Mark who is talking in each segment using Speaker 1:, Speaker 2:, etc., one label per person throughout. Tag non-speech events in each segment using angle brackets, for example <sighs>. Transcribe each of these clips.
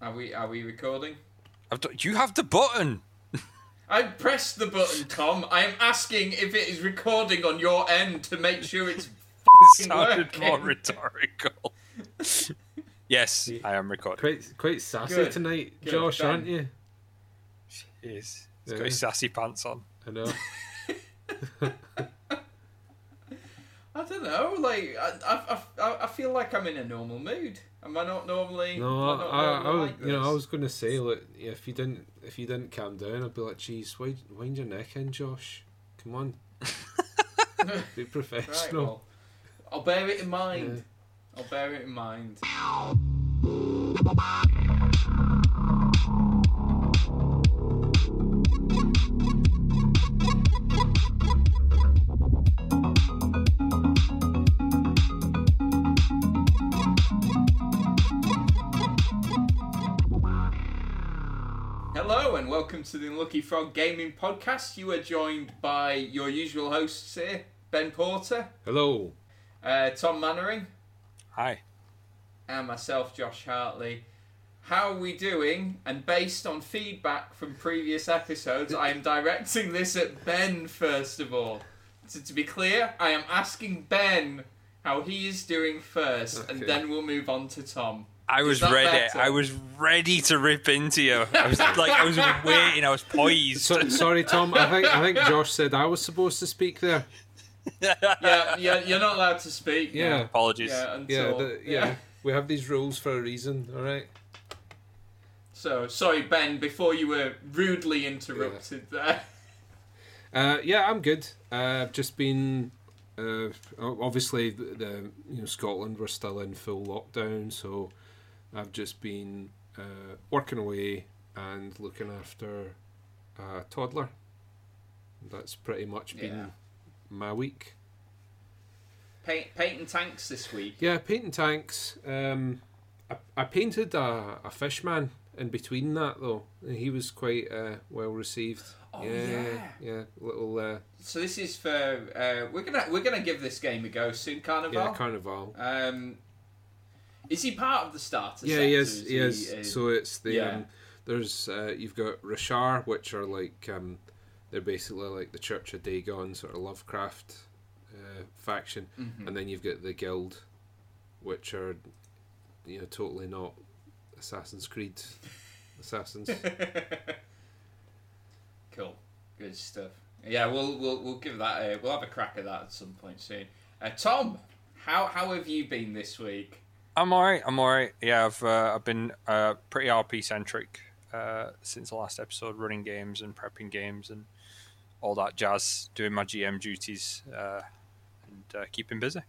Speaker 1: Are we are we recording?
Speaker 2: I've done, you have the button. <laughs>
Speaker 1: I pressed the button, Tom. I am asking if it is recording on your end to make sure it's <laughs>
Speaker 2: It sounded
Speaker 1: working.
Speaker 2: more <laughs> rhetorical. yes, I am recording.
Speaker 3: Quite quite sassy
Speaker 1: Good.
Speaker 3: tonight,
Speaker 1: Good,
Speaker 3: Josh,
Speaker 1: Ben.
Speaker 3: aren't you?
Speaker 2: He is. He's
Speaker 3: Yeah.
Speaker 2: got his sassy pants on.
Speaker 3: I know.
Speaker 1: I don't know. Like I, I, I, I feel like I'm in a normal mood. Am I not normally?
Speaker 3: No, I,
Speaker 1: not
Speaker 3: I,
Speaker 1: normally
Speaker 3: I was,
Speaker 1: like
Speaker 3: you know, I was going to say, like, if you didn't, if you didn't calm down, I'd be like, "Geez, wind, wind your neck in, Josh. Come on, <laughs> be
Speaker 1: Right,
Speaker 3: professional."
Speaker 1: well, I'll bear it in mind. I'll bear it in mind. Hello and welcome to the Lucky Frog Gaming Podcast. You are joined by your usual hosts here, Ben Porter,
Speaker 3: Hello.
Speaker 1: uh, Tom Mannering,
Speaker 2: Hi.
Speaker 1: and myself, Josh Hartley. How are we doing? And based on feedback from previous episodes, I am directing this at Ben first of all. So to be clear, I am asking Ben how he is doing first, and then we'll move on to Tom.
Speaker 2: I was ready.
Speaker 1: better?
Speaker 2: I was ready to rip into you. I was <laughs> like, I was waiting. I was poised.
Speaker 3: So, sorry, Tom. I think I think Josh said I was supposed to speak there. <laughs>
Speaker 1: Yeah, yeah, you're not allowed to speak.
Speaker 3: Yeah.
Speaker 1: now.
Speaker 2: Apologies.
Speaker 1: yeah,
Speaker 3: Yeah, the, yeah. We have these rules for a reason. All right.
Speaker 1: So sorry, Ben. Before you were rudely interrupted there.
Speaker 3: Uh, yeah, I'm good. Uh, I've just been. Uh, obviously, the, the you know Scotland we're still in full lockdown, so I've just been uh, working away and looking after a toddler. That's pretty much been
Speaker 1: Yeah.
Speaker 3: my week.
Speaker 1: Paint, painting tanks this week.
Speaker 3: Yeah, painting tanks. Um, I, I painted a, a fish man in between that though. He was quite uh, well received.
Speaker 1: Oh,
Speaker 3: yeah,
Speaker 1: yeah.
Speaker 3: yeah, little uh,
Speaker 1: So this is for uh, we're gonna we're gonna give this game a go soon. Carnival.
Speaker 3: yeah carnival.
Speaker 1: Um, is he part of the starter?
Speaker 3: Yeah,
Speaker 1: set,
Speaker 3: he is. He is.
Speaker 1: uh,
Speaker 3: So it's the
Speaker 1: yeah.
Speaker 3: um, there's uh, you've got Rashaar, which are like um, they're basically like the Church of Dagon sort of Lovecraft uh, faction,
Speaker 1: mhm.
Speaker 3: and then you've got the Guild, which are you know totally not Assassin's Creed <laughs> assassins.
Speaker 1: cool, good stuff. Yeah, we'll we'll we'll give that a we'll have a crack at that at some point soon. Uh, Tom, how how have you been this week?
Speaker 2: I'm alright. I'm alright. Yeah, I've uh, I've been uh, pretty RP centric uh, since the last episode, running games and prepping games and all that jazz, doing my GM duties uh, and uh, keeping busy.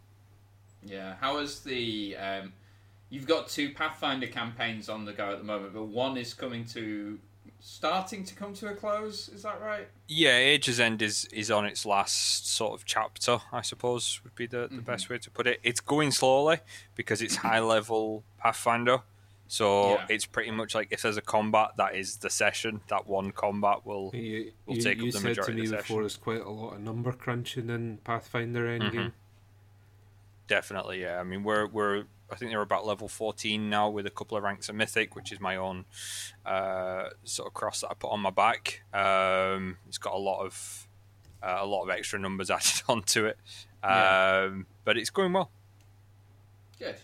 Speaker 1: Yeah, how was the? Um, you've got two Pathfinder campaigns on the go at the moment, but one is coming to starting to come to a close. Is that right?
Speaker 2: Yeah, Age's End is, is on its last sort of chapter, I suppose, would be the, the
Speaker 1: Mhm.
Speaker 2: best way to put it. It's going slowly because it's high <coughs> level Pathfinder. So
Speaker 1: Yeah.
Speaker 2: it's pretty much like if there's a combat, that is the session. That one combat will.
Speaker 3: You,
Speaker 2: We'll
Speaker 3: you,
Speaker 2: take up
Speaker 3: you
Speaker 2: the
Speaker 3: said to me
Speaker 2: of the
Speaker 3: before
Speaker 2: session.
Speaker 3: there's quite a lot of number crunching in Pathfinder Endgame.
Speaker 2: Mhm. Definitely, yeah. I mean, we're we're I think they're about level fourteen now with a couple of ranks of mythic, which is my own uh, sort of cross that I put on my back. Um, it's got a lot of uh, a lot of extra numbers <laughs> added onto it, um,
Speaker 1: Yeah.
Speaker 2: but it's going well.
Speaker 1: Good.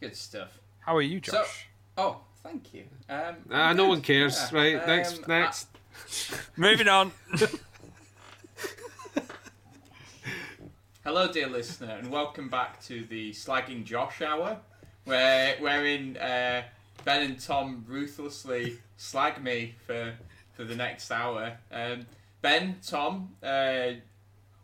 Speaker 1: Good stuff.
Speaker 2: How are you,
Speaker 1: So-
Speaker 2: Josh?
Speaker 1: Oh, thank you. Um,
Speaker 3: Ah, no one cares.
Speaker 1: yeah,
Speaker 3: Right,
Speaker 1: um,
Speaker 3: next, next.
Speaker 2: Moving on. <laughs>
Speaker 1: Hello, dear listener, and welcome back to the Slagging Josh Hour, where wherein uh, Ben and Tom ruthlessly slag me for for the next hour. Um, ben, Tom, uh,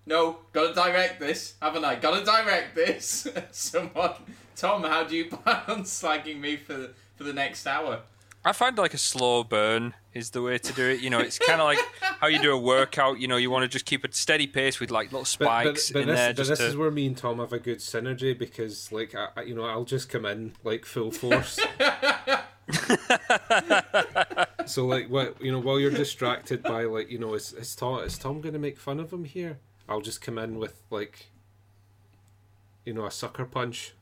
Speaker 1: no, gotta direct this, haven't I? Gotta direct this. <laughs> Someone, Tom, how do you <laughs> plan on slagging me for for the next hour?
Speaker 2: I find like a slow burn is the way to do it. You know, it's kind of like how you do a workout. You know, you want to just keep a steady pace with like little
Speaker 3: But, but,
Speaker 2: spikes
Speaker 3: but
Speaker 2: in
Speaker 3: this,
Speaker 2: there.
Speaker 3: but this
Speaker 2: to...
Speaker 3: is where me and Tom have a good synergy because, like, I, I- you know, I'll just come in like full force. <laughs> so, like, what you know, while you're distracted by like, you know, is is Tom is Tom going to make fun of him here? I'll just come in with like, you know, a sucker punch.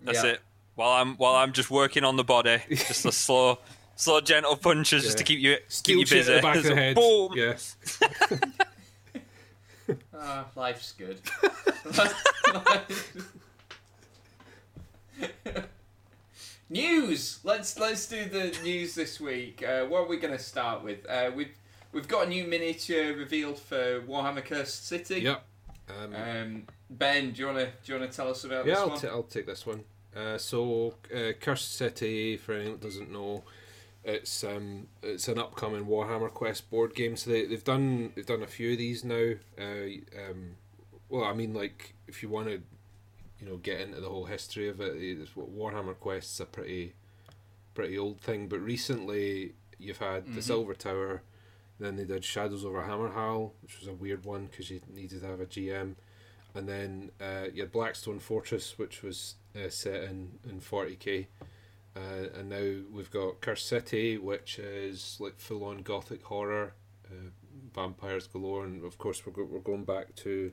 Speaker 2: That's
Speaker 1: Yeah.
Speaker 2: it. While I'm while I'm just working on the body, just a <laughs> slow, slow, gentle punches just to keep you
Speaker 3: Steel
Speaker 2: keep you busy.
Speaker 3: at the back of the head.
Speaker 2: Boom.
Speaker 3: Yeah. <laughs>
Speaker 1: Ah, life's good. <laughs> news. Let's let's do the news this week. Uh, what are we going to start with? Uh, we've we've got a new miniature revealed for Warhammer Cursed City.
Speaker 3: Yep. Um,
Speaker 1: Um, ben, do you want to do you want to tell us about
Speaker 3: yeah,
Speaker 1: this
Speaker 3: I'll,
Speaker 1: one?
Speaker 3: t- I'll take this one. Uh, so, uh, Cursed City, for anyone that doesn't know, it's um, it's an upcoming Warhammer Quest board game. So they, they've done they've done a few of these now. Uh, um, well, I mean, like if you want to, you know, get into the whole history of it, it's, Warhammer Quest's a pretty pretty old thing. But recently, you've had the
Speaker 1: Mhm.
Speaker 3: Silver Tower. Then they did Shadows over Hammerhal, which was a weird one because you needed to have a GM and then uh, you had Blackstone Fortress, which was uh, set in in forty k, uh, and now we've got Cursed City, which is like full on gothic horror, uh, vampires galore, and of course we're go- we're going back to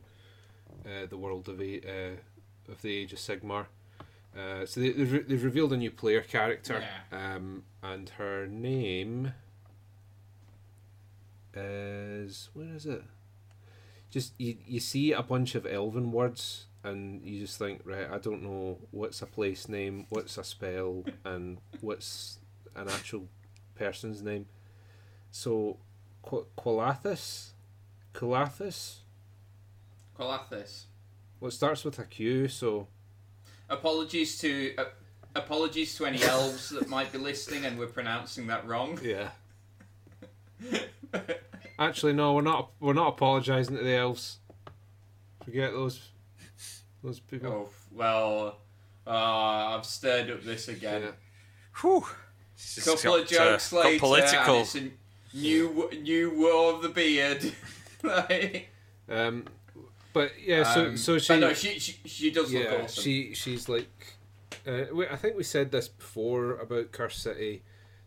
Speaker 3: uh, the world of a, uh, of the Age of Sigmar. Uh, so they, they've, re- they've revealed a new player character, um, and her name is where is it? Just you, you see a bunch of elven words and you just think right i don't know what's a place name what's a spell and what's an actual person's name. So Qu- Qualathus Qualathus
Speaker 1: Colathis.
Speaker 3: well it starts with a q so.
Speaker 1: Apologies to uh, apologies to any elves that might be listening, and we're pronouncing that wrong.
Speaker 3: yeah <laughs> actually no we're not we're not apologizing to the elves forget those those people
Speaker 1: Oh well, uh, I've stirred up this again.
Speaker 3: Yeah.
Speaker 2: Whew.
Speaker 1: A couple of
Speaker 2: got, uh,
Speaker 1: jokes
Speaker 2: got
Speaker 1: later,
Speaker 2: political.
Speaker 1: and it's a new new war of the beard. <laughs> Like,
Speaker 3: um but yeah so
Speaker 1: um,
Speaker 3: so
Speaker 1: but
Speaker 3: she
Speaker 1: no, she, she she does
Speaker 3: yeah,
Speaker 1: look awesome.
Speaker 3: she she's like. Uh, we, I think we said this before about Cursed City,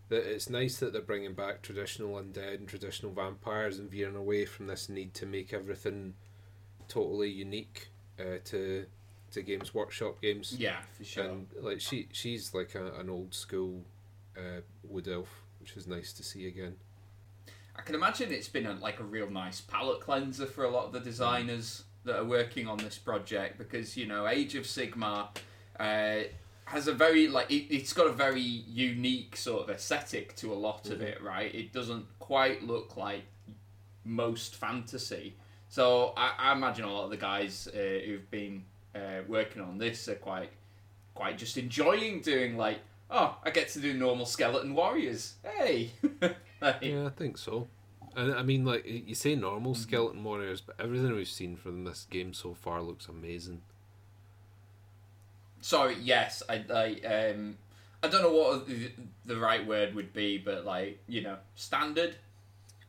Speaker 3: that it's nice that they're bringing back traditional undead and traditional vampires and veering away from this need to make everything totally unique uh, to to Games Workshop games.
Speaker 1: yeah, for sure.
Speaker 3: And like she she's like a, an old school uh, wood elf, which is nice to see again.
Speaker 1: I can imagine it's been a, like a real nice palate cleanser for a lot of the designers that are working on this project because you know Age of Sigmar. uh, has a very like it, it's got a very unique sort of aesthetic to a lot of it, right? It doesn't quite look like most fantasy. So I, I imagine a lot of the guys uh, who've been uh, working on this are quite quite just enjoying doing like oh I get to do normal skeleton warriors hey <laughs> Like,
Speaker 3: Yeah, I think so. And I mean, like you say, normal
Speaker 1: Mm-hmm.
Speaker 3: skeleton warriors, but everything we've seen from this game so far looks amazing.
Speaker 1: Sorry, yes, I, I, um, I don't know what the, the right word would be, but like you know, standard.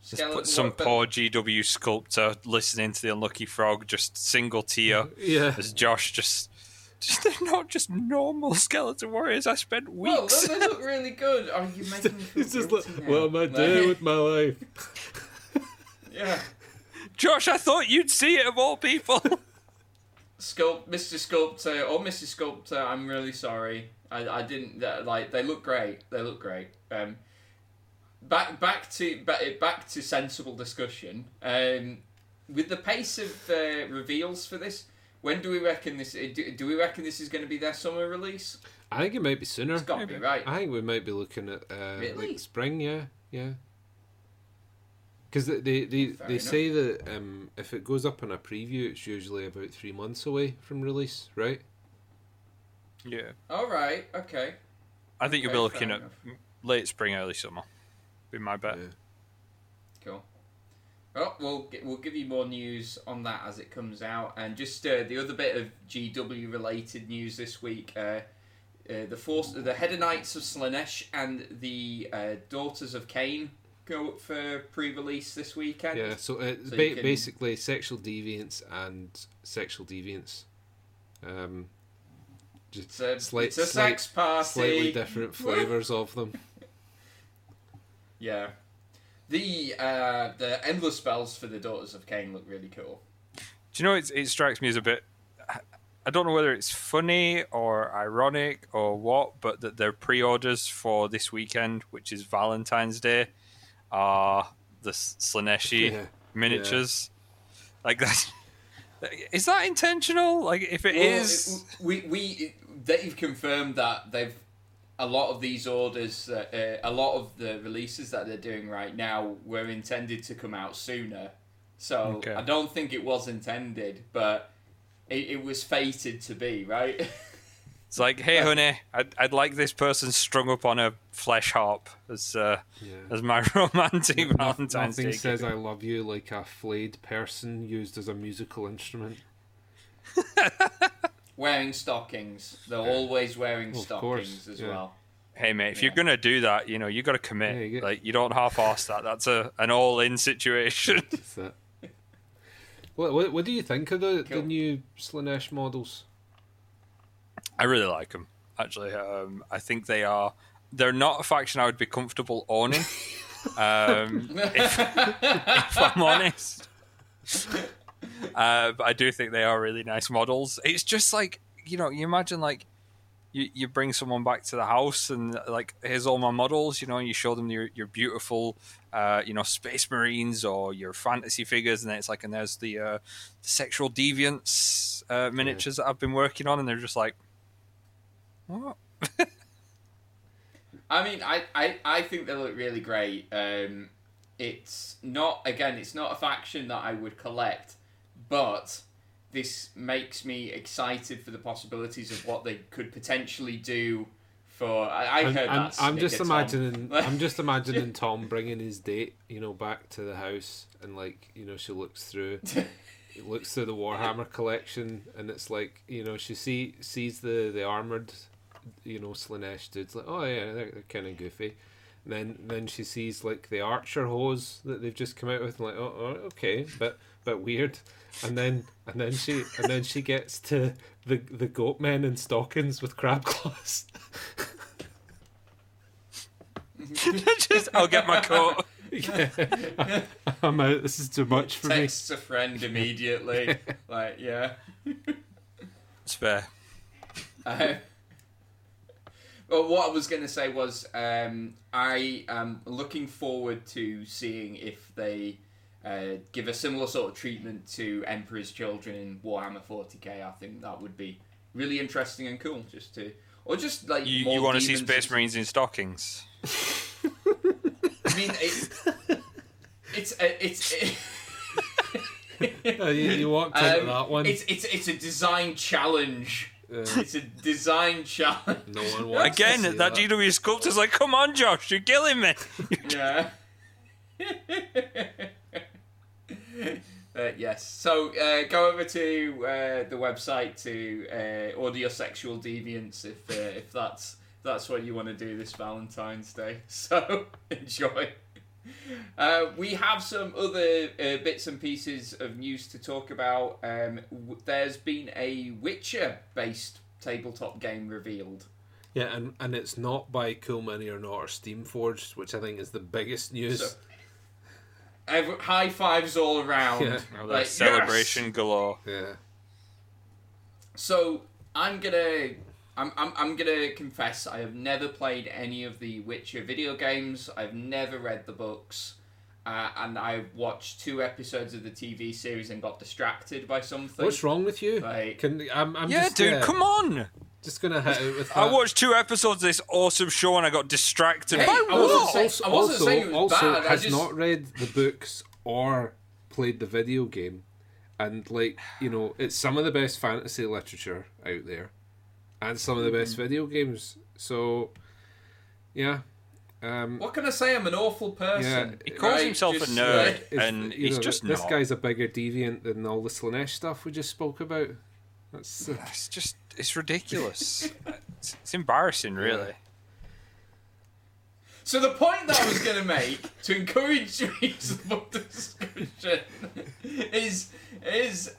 Speaker 2: Just put some
Speaker 1: weapon.
Speaker 2: poor GW sculptor listening to the Unlucky Frog, just single tear <laughs>
Speaker 3: Yeah,
Speaker 2: as Josh just. Just, they're not just normal skeleton warriors. I spent weeks.
Speaker 1: they, they look <laughs> really good. Are you <laughs> making me feel
Speaker 3: it's just like,
Speaker 1: now?
Speaker 3: what am I doing with my life?
Speaker 1: Yeah,
Speaker 2: Josh, I thought you'd see it of all people.
Speaker 1: Sculpt, Mr. Sculptor or Mrs. Sculptor. I'm really sorry. I, I didn't like. They look great. They look great. Um, back back to back, back to sensible discussion. Um, with the pace of uh, reveals for this, when do we reckon this? uh, Do, do we reckon this is going to be their summer release?
Speaker 3: I think it might be sooner.
Speaker 1: It's got to be right.
Speaker 3: I think we might be looking at uh,
Speaker 1: Really?
Speaker 3: like spring. Yeah, yeah. Because they they, they, they say that um, if it goes up in a preview, it's usually about three months away from release, right?
Speaker 2: yeah,
Speaker 1: All right. Okay.
Speaker 2: I think you'll be looking at
Speaker 1: enough.
Speaker 2: late spring, early summer. Be my bet.
Speaker 3: Yeah.
Speaker 1: Cool. Well, we'll we'll give you more news on that as it comes out, and just uh, the other bit of GW related news this week. Uh, uh, the force, the Hedonites of Slaanesh and the uh, Daughters of Khaine go up for pre-release this weekend.
Speaker 3: Yeah, so it's
Speaker 1: So
Speaker 3: ba-
Speaker 1: can-
Speaker 3: basically sexual deviance and sexual deviance. Um, just
Speaker 1: It's a,
Speaker 3: slight-
Speaker 1: it's a
Speaker 3: slight-
Speaker 1: sex party.
Speaker 3: slightly different <laughs> flavors of them.
Speaker 1: Yeah. The uh, the endless spells for the Daughters of Khaine look really cool.
Speaker 2: Do you know it, it strikes me as a bit I don't know whether it's funny or ironic or what, but that their pre-orders for this weekend, which is Valentine's Day, are the Slaaneshi
Speaker 3: Yeah.
Speaker 2: miniatures. Like that. Is that intentional? Like, if it
Speaker 1: Well,
Speaker 2: is,
Speaker 1: it- we we they've confirmed that they've a lot of these orders, uh, uh, a lot of the releases that they're doing right now were intended to come out sooner. So
Speaker 2: Okay.
Speaker 1: I don't think it was intended, but it, it was fated to be, right? <laughs>
Speaker 2: it's like, hey, honey, I'd, I'd like this person strung up on a flesh harp as uh,
Speaker 3: Yeah.
Speaker 2: as my <laughs> romantic
Speaker 3: Noth-
Speaker 2: Valentine's
Speaker 3: Nothing
Speaker 2: Day.
Speaker 3: says I love you like a flayed person used as a musical instrument. <laughs>
Speaker 1: wearing stockings. They're always wearing
Speaker 3: Well, of
Speaker 1: stockings
Speaker 3: course,
Speaker 1: as
Speaker 3: yeah.
Speaker 1: well.
Speaker 2: Hey mate, if
Speaker 1: Yeah.
Speaker 2: you're gonna do that, you know you got to commit.
Speaker 3: Yeah, you get-
Speaker 2: like you don't half-ass that. That's a an all-in situation.
Speaker 3: What, what, what do you think of the, the new Slaanesh models?
Speaker 2: I really like them. Actually, um, I think they are. They're not a faction I would be comfortable owning. <laughs> um, if, if I'm honest, uh, but I do think they are really nice models. It's just like you know, you imagine like you, you bring someone back to the house and like here's all my models. You know, you show them your your beautiful, uh, you know, space marines or your fantasy figures, and then it's like, and there's the, uh, the sexual deviants uh, miniatures that I've been working on, and they're just like, what? <laughs>
Speaker 1: I mean, I, I, I think they look really great. Um, it's not again, it's not a faction that I would collect, but this makes me excited for the possibilities of what they could potentially do. For I, I
Speaker 3: I'm,
Speaker 1: heard
Speaker 3: I'm,
Speaker 1: that. <laughs>
Speaker 3: I'm just imagining. I'm just imagining Tom bringing his date, you know, back to the house, and like, you know, she looks through, <laughs> looks through the Warhammer collection, and it's like, you know, she see sees the the armored, you know, Slaanesh dudes, like, oh yeah, they're, they're kind of goofy. And then then she sees like the Archer hose that they've just come out with, and like, oh, oh okay, but but weird. And then and then she and then she gets to the the goat men in stockings with crab claws. <laughs>
Speaker 2: just I'll get my coat.
Speaker 3: yeah. I'm out. This is too much for me.
Speaker 1: Texts a friend immediately. <laughs> like, yeah.
Speaker 2: It's fair.
Speaker 1: Uh, well, what I was going to say was um, I am looking forward to seeing if they uh, give a similar sort of treatment to Emperor's Children in Warhammer 40k. I think that would be really interesting and cool. Just to, or just like
Speaker 2: You, you want to see Space Marines in stockings?
Speaker 1: I mean, it, it's a, it's.
Speaker 3: Uh, <laughs> you, you walked into
Speaker 1: Um,
Speaker 3: that one.
Speaker 1: It's it's it's a design challenge.
Speaker 3: Uh,
Speaker 1: It's a design challenge.
Speaker 3: no one wants
Speaker 2: Again,
Speaker 3: to see
Speaker 2: that, GW sculptor's like, come on, Josh, you're killing me. <laughs>
Speaker 1: Yeah. Uh, yes. So uh, go over to uh, the website to uh, order your sexual deviants if uh, if that's that's what you want to do this Valentine's Day. <laughs> So enjoy. Uh, we have some other uh, bits and pieces of news to talk about. Um, w- there's been a Witcher-based tabletop game revealed.
Speaker 3: Yeah, and, and it's not by Cool Mini or not or Steamforged, which I think is the biggest news.
Speaker 1: So- Every, high fives all around.
Speaker 3: Yeah.
Speaker 2: Oh,
Speaker 1: Like,
Speaker 2: that's celebration galore.
Speaker 3: yeah.
Speaker 1: So I'm gonna, I'm, I'm, I'm gonna confess I have never played any of the Witcher video games. I've never read the books, uh, and I watched two episodes of the TV series and got distracted by something.
Speaker 3: What's wrong with you?
Speaker 1: Like-
Speaker 3: Can I'm, I'm
Speaker 2: Yeah,
Speaker 3: just,
Speaker 2: dude, come on.
Speaker 3: Just gonna hit it with that.
Speaker 2: I watched two episodes of this awesome show and I got distracted
Speaker 1: Hey,
Speaker 2: by
Speaker 1: I wasn't
Speaker 2: what?
Speaker 1: saying-
Speaker 3: also,
Speaker 1: I wasn't
Speaker 3: also,
Speaker 1: saying it was
Speaker 3: also
Speaker 1: bad, I
Speaker 3: has
Speaker 1: just-
Speaker 3: not read the books or played the video game, and like you know, it's some of the best fantasy literature out there, and some of the best
Speaker 1: Mm-hmm.
Speaker 3: video games. So, yeah, um,
Speaker 1: What can I say? I'm an awful person.
Speaker 2: He calls
Speaker 1: right?
Speaker 2: himself a nerd.
Speaker 1: like-
Speaker 3: if-
Speaker 2: and
Speaker 3: you
Speaker 2: he's
Speaker 3: know,
Speaker 2: just
Speaker 3: this
Speaker 2: not.
Speaker 3: guy's a bigger deviant than all the Slaanesh stuff we just spoke about. That's uh, <sighs>
Speaker 2: It's just, it's ridiculous. <laughs> it's, it's embarrassing, really.
Speaker 1: So the point that I was going to make to encourage you <laughs> to reasonable discussion <laughs> is is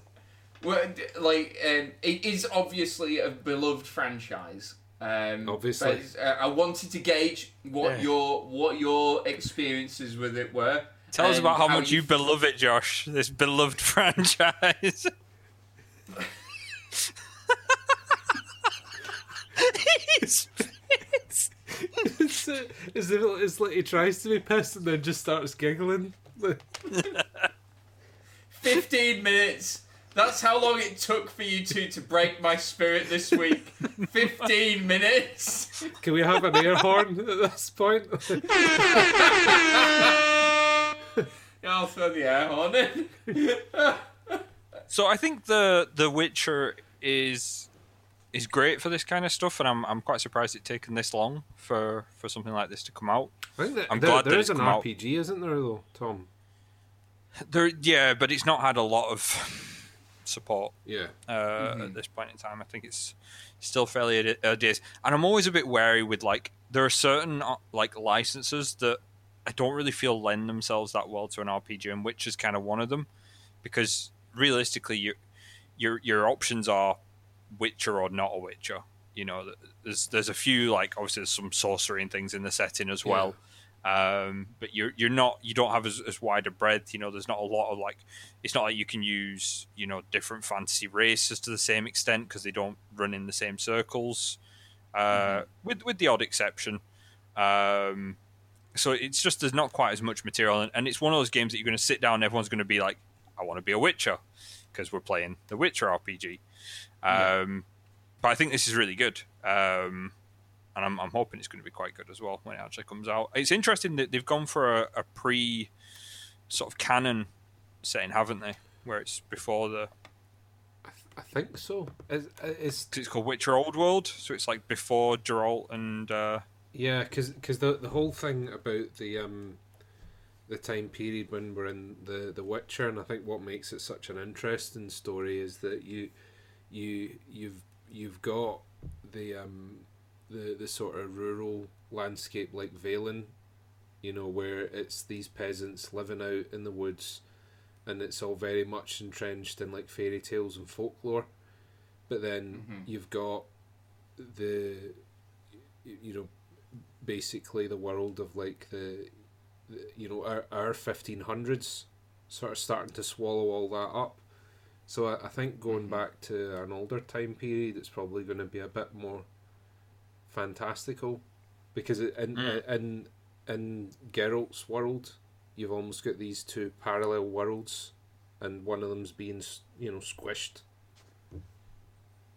Speaker 1: well, like um, it is obviously a beloved franchise. Um,
Speaker 3: Obviously.
Speaker 1: but, uh, I wanted to gauge what
Speaker 2: Yeah.
Speaker 1: your what your experiences with it were.
Speaker 2: Tell us about how, much you
Speaker 1: feel-
Speaker 2: beloved it, Josh. This beloved <laughs> franchise. his
Speaker 3: it's, uh, it's, it's like he tries to be pissed and then just starts giggling.
Speaker 1: 15 minutes. That's how long it took for you two to break my spirit this week. <laughs> 15 minutes.
Speaker 3: Can we have an air horn at this point? <laughs>
Speaker 1: I'll throw the air horn in.
Speaker 2: So I think the the Witcher is is great for this kind of stuff, and I'm I'm quite surprised it's taken this long for for something like this to come out.
Speaker 3: I think that,
Speaker 2: I'm
Speaker 3: there,
Speaker 2: glad
Speaker 3: there
Speaker 2: that
Speaker 3: is an
Speaker 2: come out.
Speaker 3: RPG, isn't there, though, Tom?
Speaker 2: There, yeah, but it's not had a lot of support
Speaker 3: Yeah.
Speaker 2: uh, at this point in time. I think it's still fairly early- early days, and I'm always a bit wary with like there are certain uh, like licenses that I don't really feel lend themselves that well to an RPG, and which is kind of one of them, because realistically, your your your options are Witcher or not a Witcher. You know, there's there's a few like obviously there's some sorcery and things in the setting as well. Um, but you're you're not you don't have as, as wide a breadth. You know, there's not a lot of like it's not like you can use you know different fantasy races to the same extent because they don't run in the same circles, uh, with with the odd exception. Um, so it's just there's not quite as much material, and, and it's one of those games that you're going to sit down. and Everyone's going to be like, "I want to be a Witcher," because we're playing the Witcher RPG. Um, But I think this is really good, um, and I'm, I'm hoping it's going to be quite good as well when it actually comes out. It's interesting that they've gone for a, a pre sort of canon setting, haven't they? Where it's before the
Speaker 3: I, th- I think so. It's, it's
Speaker 2: 'cause it's called Witcher Old World, so it's like before Geralt and uh,
Speaker 3: yeah, because the the whole thing about the um the time period when we're in the the Witcher, and I think what makes it such an interesting story is that you you you've you've got the um the the sort of rural landscape like Velen, you know, where it's these peasants living out in the woods, and it's all very much entrenched in like fairy tales and folklore. But then
Speaker 1: Mhm.
Speaker 3: you've got the you know basically the world of like the, the you know our our fifteen hundreds sort of starting to swallow all that up. So I, I think going
Speaker 1: Mhm.
Speaker 3: back to an older time period, it's probably going to be a bit more fantastical, because in,
Speaker 2: Mm.
Speaker 3: in in Geralt's world, you've almost got these two parallel worlds, and one of them's being you know squished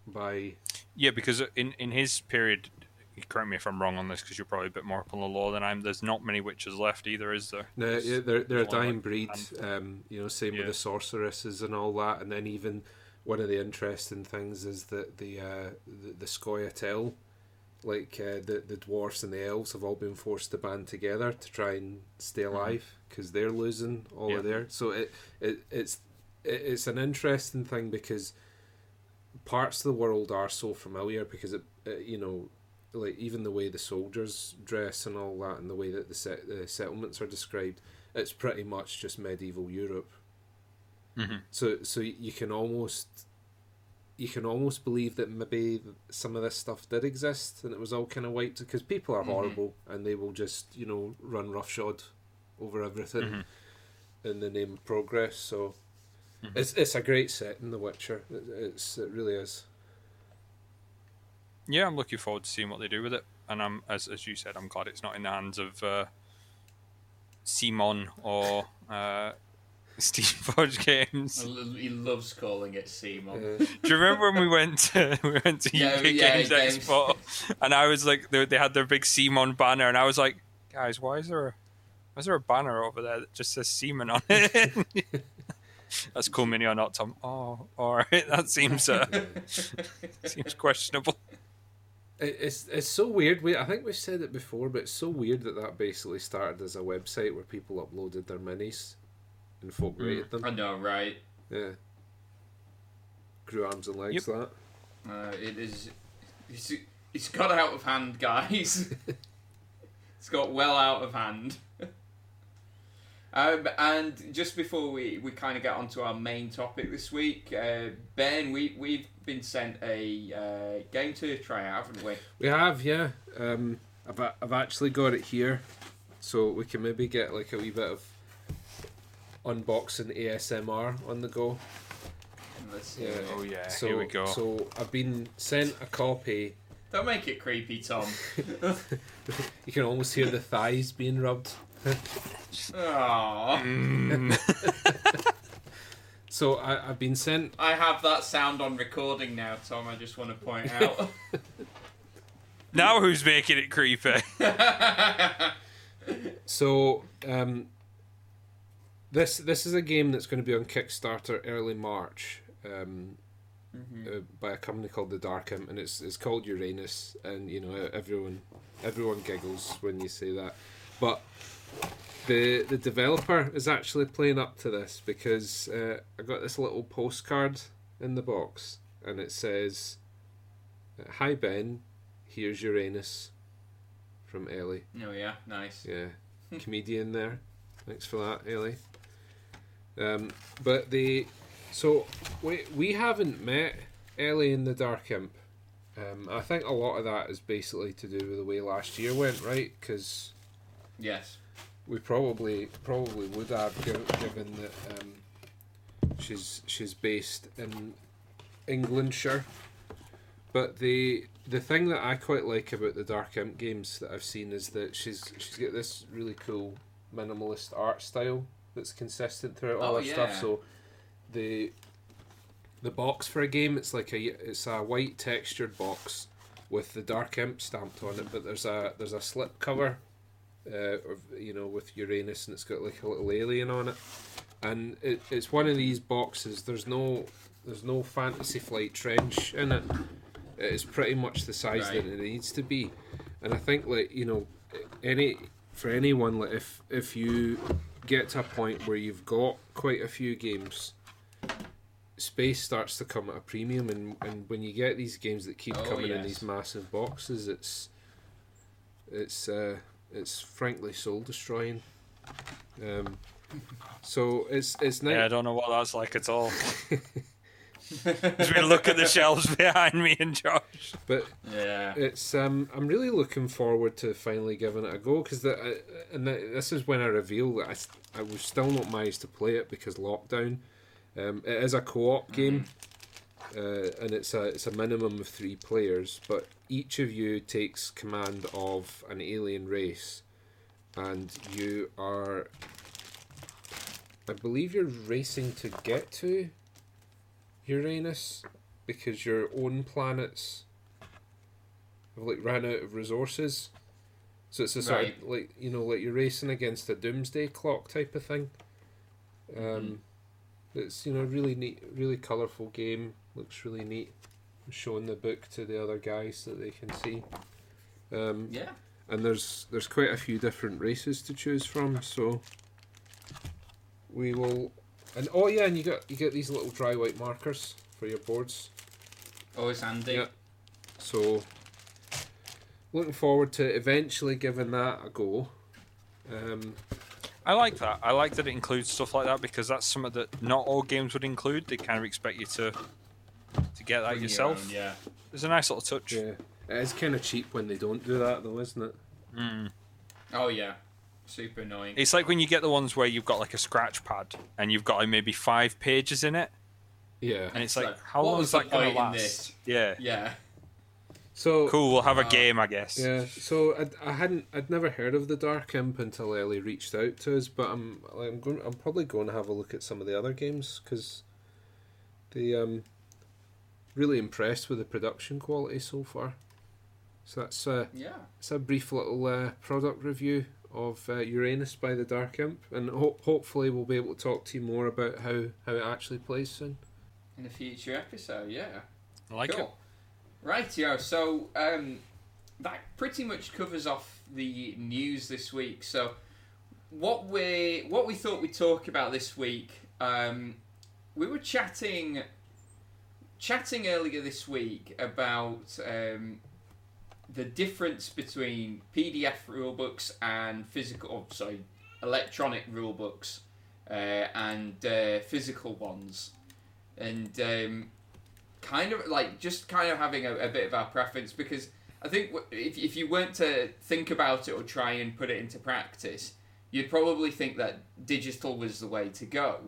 Speaker 3: by
Speaker 2: yeah, because in in his period, correct me if I'm wrong on this, because you're probably a bit more up on the law than I'm. There's not many witches left either, is there?
Speaker 3: No, yeah, they're they're a
Speaker 2: like
Speaker 3: dying breed. Um, you know, same with the sorceresses and all that. And then even one of the interesting things is that the uh, the, the Scoia'tael, like uh, the the dwarfs and the elves, have all been forced to band together to try and stay alive because they're losing all
Speaker 2: Mm-hmm. Yeah.
Speaker 3: of their. So it, it it's it, it's an interesting thing because parts of the world are so familiar because it, it you know like even the way the soldiers dress and all that and the way that the, set, the settlements are described it's pretty much just medieval Europe
Speaker 2: Mm-hmm.
Speaker 3: so so you can almost you can almost believe that maybe some of this stuff did exist and it was all kind of wiped because people are
Speaker 1: Mhm.
Speaker 3: horrible and they will just you know run roughshod over everything
Speaker 2: Mhm.
Speaker 3: in the name of progress so
Speaker 2: Mhm.
Speaker 3: it's it's a great set in The Witcher it, it's it really is
Speaker 2: Yeah, I'm looking forward to seeing what they do with it, and I'm as as you said, I'm glad it's not in the hands of uh, Simon or uh, <laughs> Steamforged Games.
Speaker 1: Lo- He loves calling it Simon.
Speaker 3: Uh, <laughs>
Speaker 2: Do you remember when we went to <laughs> we went to
Speaker 1: Yeah,
Speaker 2: UK
Speaker 1: yeah,
Speaker 2: Games
Speaker 1: games.
Speaker 2: Expo, and I was like, they, they had their big Simon banner, and I was like, guys, why is there a why is there a banner over there that just says Seaman on it? That's cool, mini or not, Tom? Oh, all right, that seems uh, seems questionable.
Speaker 3: It's it's so weird. We I think we've said it before, but it's so weird that that basically started as a website where people uploaded their minis, and folk
Speaker 2: Mm.
Speaker 3: rated them.
Speaker 1: I know, right?
Speaker 3: Yeah. Grew arms and legs.
Speaker 2: Yep.
Speaker 3: That.
Speaker 1: Uh, it is. It's, it's got out of hand, guys. <laughs> it's got well out of hand. um, and just before we, we kind of get onto our main topic this week, uh, Ben, we we've been sent a uh, game to try out, haven't we?
Speaker 3: We have, yeah. Um, I've a- I've actually got it here, so we can maybe get like a wee bit of unboxing ASMR on the go.
Speaker 1: Let's see.
Speaker 3: Yeah.
Speaker 2: Oh yeah,
Speaker 3: So
Speaker 2: here we go.
Speaker 3: so I've been sent a copy
Speaker 1: Don't make it creepy, Tom. <laughs> <laughs>
Speaker 3: You can almost hear the thighs being rubbed.
Speaker 1: Aww.
Speaker 2: Mm. <laughs>
Speaker 3: So I, I've been sent.
Speaker 1: I have that sound on recording now, Tom. I just want to point out.
Speaker 2: now who's making it creepy?
Speaker 3: So um, this this is a game that's going to be on Kickstarter early March. Um, uh, by a company called the Dark Imp, and it's it's called Uranus, and you know everyone everyone giggles when you say that, but the the developer is actually playing up to this because uh, I got this little postcard in the box, and it says, "Hi Ben, here's Uranus," from Ellie.
Speaker 1: oh yeah, nice.
Speaker 3: Yeah, comedian there. Thanks for that, Ellie. Um, but the so we we haven't met Ellie in the Dark Imp. Um, I think a lot of that is basically to do with the way last year went, right? Because
Speaker 1: Yes.
Speaker 3: we probably probably would have given, given that um, she's she's based in Englandshire. But the the thing that I quite like about the Dark Imp games that I've seen is that she's she's got this really cool minimalist art style that's consistent throughout all
Speaker 1: Oh,
Speaker 3: her stuff. So the the box for a game it's like a it's a white textured box with the Dark Imp stamped on it, but there's a there's a slip cover uh, of, you know, with Uranus, and it's got like a little alien on it, and it, it's one of these boxes. There's no there's no Fantasy Flight trench in it. It's pretty much the size
Speaker 1: Right.
Speaker 3: that it needs to be, and I think like you know, any for anyone like if if you get to a point where you've got quite a few games. Space starts to come at a premium, and, and when you get these games that keep
Speaker 1: Oh,
Speaker 3: coming in these massive boxes, it's it's uh, it's frankly soul destroying. Um, so it's it's nice.
Speaker 2: yeah, I don't know what that's like at all. <laughs> As we look at the shelves behind me and Josh.
Speaker 3: But
Speaker 1: Yeah.
Speaker 3: it's um, I'm really looking forward to finally giving it a go because the uh, and the, this is when I reveal that I, I was still not managed to play it because lockdown. Um, it is a co-op game, uh, and it's a it's a minimum of three players. But each of you takes command of an alien race, and you are. I believe you're racing to get to Uranus because your own planets have like ran out of resources. So it's a sort
Speaker 1: Right.
Speaker 3: of like you know, like you're racing against a doomsday clock type of thing. Um, it's you know really neat, really colourful game. Looks really neat. I'm showing the book to the other guys so they can see. Um,
Speaker 1: Yeah.
Speaker 3: and there's there's quite a few different races to choose from. So we will, and oh yeah, and you got you get these little dry white markers for your boards.
Speaker 1: Always handy.
Speaker 3: Yeah. So, looking forward to eventually giving that a go. Um,
Speaker 2: I like that. I like that it includes stuff like that because that's something that not all games would include. They kind of expect you to to get that
Speaker 1: Bring your
Speaker 2: yourself.
Speaker 1: own, yeah.
Speaker 2: It's a nice little touch.
Speaker 3: yeah, it is kind of cheap when they don't do that, though, isn't it?
Speaker 2: Mm.
Speaker 1: Oh yeah. Super annoying.
Speaker 2: It's like when you get the ones where you've got like a scratch pad and you've got like maybe five pages in it,
Speaker 3: Yeah.
Speaker 2: and it's
Speaker 1: It's
Speaker 2: like,
Speaker 1: like,
Speaker 2: how long is that going to last?
Speaker 1: this?
Speaker 2: Yeah.
Speaker 1: Yeah.
Speaker 3: So
Speaker 2: Cool. We'll have a
Speaker 1: Uh,
Speaker 2: game, I guess.
Speaker 3: Yeah, so I, I hadn't I'd never heard of the Dark Imp until Ellie reached out to us, but I'm I'm going I'm probably going to have a look at some of the other games because the um really impressed with the production quality so far. So that's uh,
Speaker 1: Yeah.
Speaker 3: it's a brief little uh, product review of uh, Uranus by the Dark Imp, and ho- hopefully we'll be able to talk to you more about how how it actually plays soon.
Speaker 1: In a future episode, yeah.
Speaker 2: I like it.
Speaker 1: cool. Right, yo. So um, that pretty much covers off the news this week. So what we what we thought we'd talk about this week, um, we were chatting chatting earlier this week about um, the difference between PDF rulebooks and physical, oh, sorry, electronic rulebooks uh, and uh, physical ones, and um, kind of like just kind of having a, a bit of our preference because I think if, if you weren't to think about it or try and put it into practice, you'd probably think that digital was the way to go.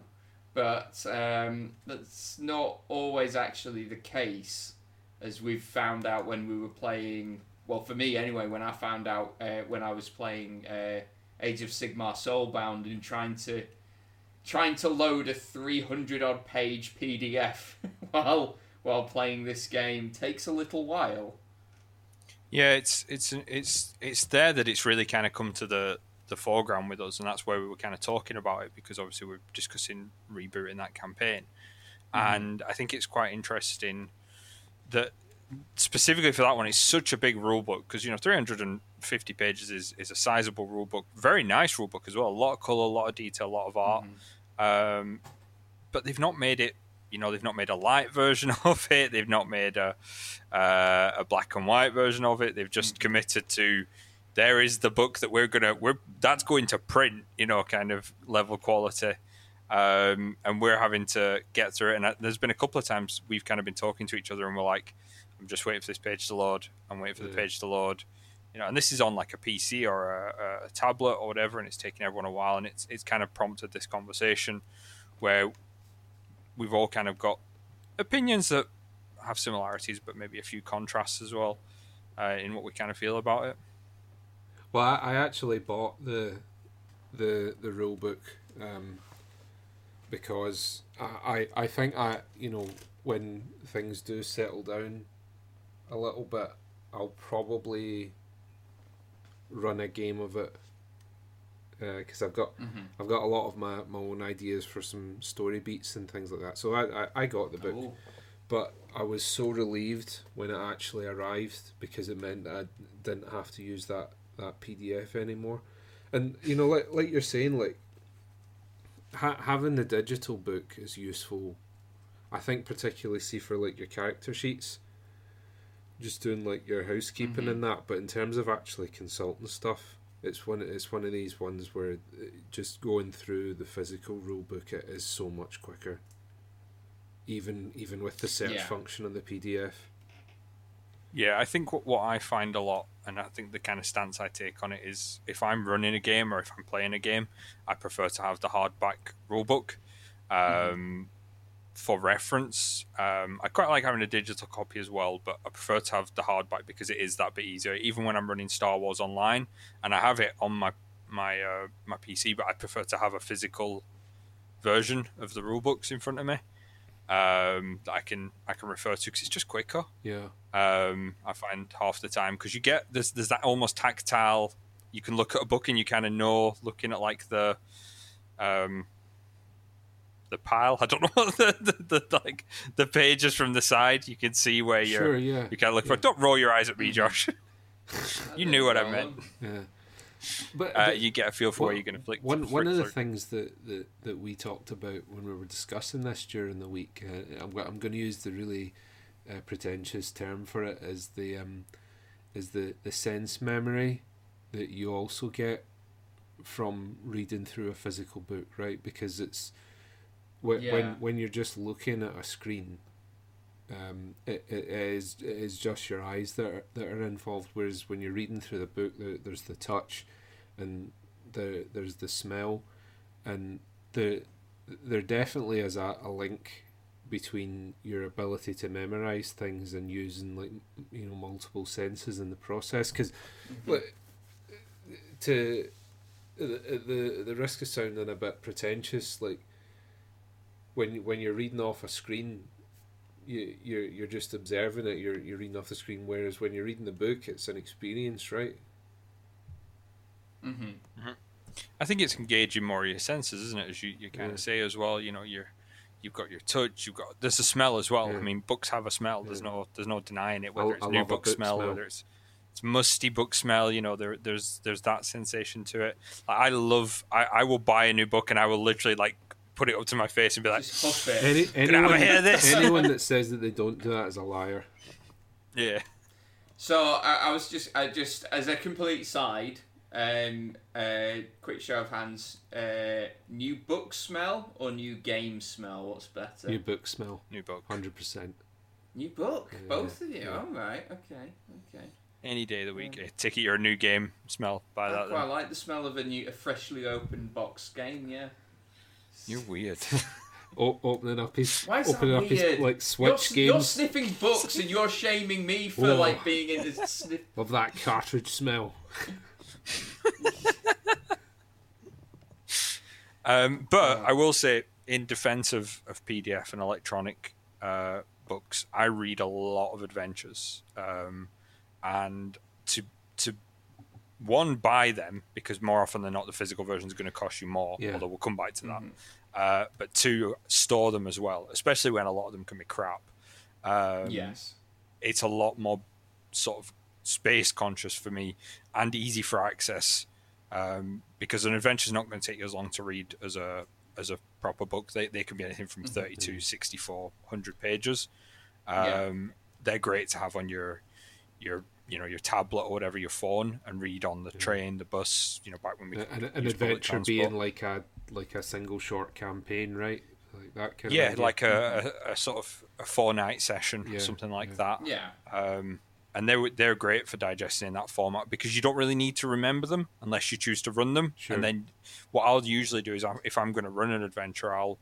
Speaker 1: But um, that's not always actually the case. as we've found out when we were playing. Well, for me anyway, when I found out uh, when I was playing uh, Age of Sigmar Soulbound and trying to trying to load a 300 odd page PDF <laughs> while while playing this game takes a little while.
Speaker 2: Yeah, it's it's it's it's there that it's really kind of come to the the foreground with us, and that's where we were kind of talking about it because obviously we're discussing rebooting that campaign, mm-hmm. and I think it's quite interesting that specifically for that one, it's such a big rule book because you know 350 pages is, is a sizable rule book, very nice rule book as well, a lot of color, a lot of detail, a lot of art, mm-hmm. um, but they've not made it you know they've not made a light <laughs> version of it. They've not made a uh, a black and white version of it. They've just mm-hmm. committed to there is the book that we're gonna we're that's going to print you know kind of level quality. Um, and we're having to get through it. And uh, there's been a couple of times we've kind of been talking to each other and we're like i'm just waiting for this page to load i'm waiting for yeah. the page to load you know and this is on like a pc or a, a tablet or whatever and it's taking everyone a while and it's it's kind of prompted this conversation where we've all kind of got opinions that have similarities, but maybe a few contrasts as well uh, in what we kind of feel about it.
Speaker 3: Well, I, I actually bought the the the rule book um, because I, I I think I you know when things do settle down a little bit, I'll probably run a game of it because uh, I've got mm-hmm. I've got a lot of my, my own ideas for some story beats and things like that. So I, I, I got the book, oh. but I was so relieved when it actually arrived because it meant I didn't have to use that, that PDF anymore. And you know, like like you're saying, like ha- having the digital book is useful. I think particularly see for like your character sheets, just doing like your housekeeping mm-hmm. and that. But in terms of actually consulting stuff, it's one. It's one of these ones where uh, just going through the physical rule book it is so much quicker. Even even with the search yeah. function on the PDF.
Speaker 2: Yeah, I think what, what I find a lot, and I think the kind of stance I take on it is, if I'm running a game or if I'm playing a game, I prefer to have the hardback rulebook. Mm-hmm. Um, mm-hmm for reference. Um, I quite like having a digital copy as well, but I prefer to have the hardback because it is that bit easier. Even when I'm running Star Wars online, and I have it on my my uh, my PC, but I prefer to have a physical version of the rulebooks in front of me um, that I can I can refer to because it's just quicker.
Speaker 3: Yeah.
Speaker 2: Um, I find half the time because you get there's there's that almost tactile. You can look at a book and you kind of know looking at like the um, the pile. I don't know <laughs> what the, the, the, like the pages from the side. You can see where you're.
Speaker 3: Sure, yeah.
Speaker 2: You kind of look yeah. for. Don't roll your eyes at me, Josh. <laughs> you knew what I meant.
Speaker 3: Yeah. But,
Speaker 2: uh, you get a feel for well, where you're going to flick.
Speaker 3: One one of the things that, that, that we talked about when we were discussing this during the week, uh, I'm I'm going to use the really uh, pretentious term for it is the um, is the the sense memory that you also get from reading through a physical book, right? Because it's when yeah. when, when you're just looking at a screen, um, it, it is it is just your eyes that are, that are involved. Whereas when you're reading through the book, there, there's the touch, and there there's the smell, and the there definitely is a, a link between your ability to memorize things and using like you know multiple senses in the process because mm-hmm. to the, the the risk of sounding a bit pretentious like when when you're reading off a screen, you you're you're just observing it. You're you're reading off the screen. Whereas when you're reading the book, it's an experience, right?
Speaker 1: Mm-hmm.
Speaker 2: mm-hmm. I think it's engaging more of your senses, isn't it? As you, you kind yeah. of say as well. You know, you're you've got your touch. You've got there's a smell as well. Yeah. I mean, books have a smell. There's yeah. no there's no denying it. Whether I'll, it's I'll new book, book smell, smell, whether it's it's musty book smell. You know, there there's there's that sensation to it. Like, I love. I, I will buy a new book and I will literally like put it up to my face and be like,
Speaker 3: Any, anyone, anyone that says that they don't do that is a liar.
Speaker 2: Yeah.
Speaker 1: So I, I was just, I just as a complete side, um, uh, quick show of hands, uh, new book smell or new game smell? What's better?
Speaker 3: New book smell.
Speaker 2: New book.
Speaker 3: Hundred percent.
Speaker 1: New book. Yeah, Both of you. Yeah. All right. Okay. Okay.
Speaker 2: Any day of the week, yeah. ticket or a new game smell. By that.
Speaker 1: I like the smell of a new, a freshly opened box game. Yeah.
Speaker 2: You're weird. <laughs>
Speaker 3: o- opening up his
Speaker 1: Why is
Speaker 3: opening
Speaker 1: that
Speaker 3: up his
Speaker 1: weird?
Speaker 3: like
Speaker 1: You're,
Speaker 3: Switch
Speaker 1: you're
Speaker 3: games
Speaker 1: sniffing books and you're shaming me for
Speaker 3: Oh.
Speaker 1: like being in this sniff.
Speaker 3: of that cartridge smell. <laughs>
Speaker 2: Um, but I will say, in defense of, of PDF and electronic uh, books, I read a lot of adventures, um, and to to one buy them because more often than not the physical version is going to cost you more.
Speaker 3: Yeah.
Speaker 2: Although we'll come back to that. Uh, but two, store them as well, especially when a lot of them can be crap. Um,
Speaker 1: Yes.
Speaker 2: it's a lot more sort of space conscious for me and easy for access um, because an adventure is not going to take you as long to read as a as a proper book. They, they can be anything from 32, 64, 100 pages. Um,
Speaker 1: Yeah.
Speaker 2: They're great to have on your your you know your tablet or whatever your phone and read on the train, the bus. You know back when we
Speaker 3: An, an adventure being like a like a single short campaign, right? Like that kind
Speaker 2: yeah,
Speaker 3: idea.
Speaker 2: like a, a, a sort of a four night session,
Speaker 3: Yeah,
Speaker 2: something like
Speaker 3: yeah.
Speaker 2: that.
Speaker 1: Yeah.
Speaker 2: um, and they're they're great for digesting in that format because you don't really need to remember them unless you choose to run them.
Speaker 3: Sure.
Speaker 2: And then what I'll usually do is I- if I'm going to run an adventure, I'll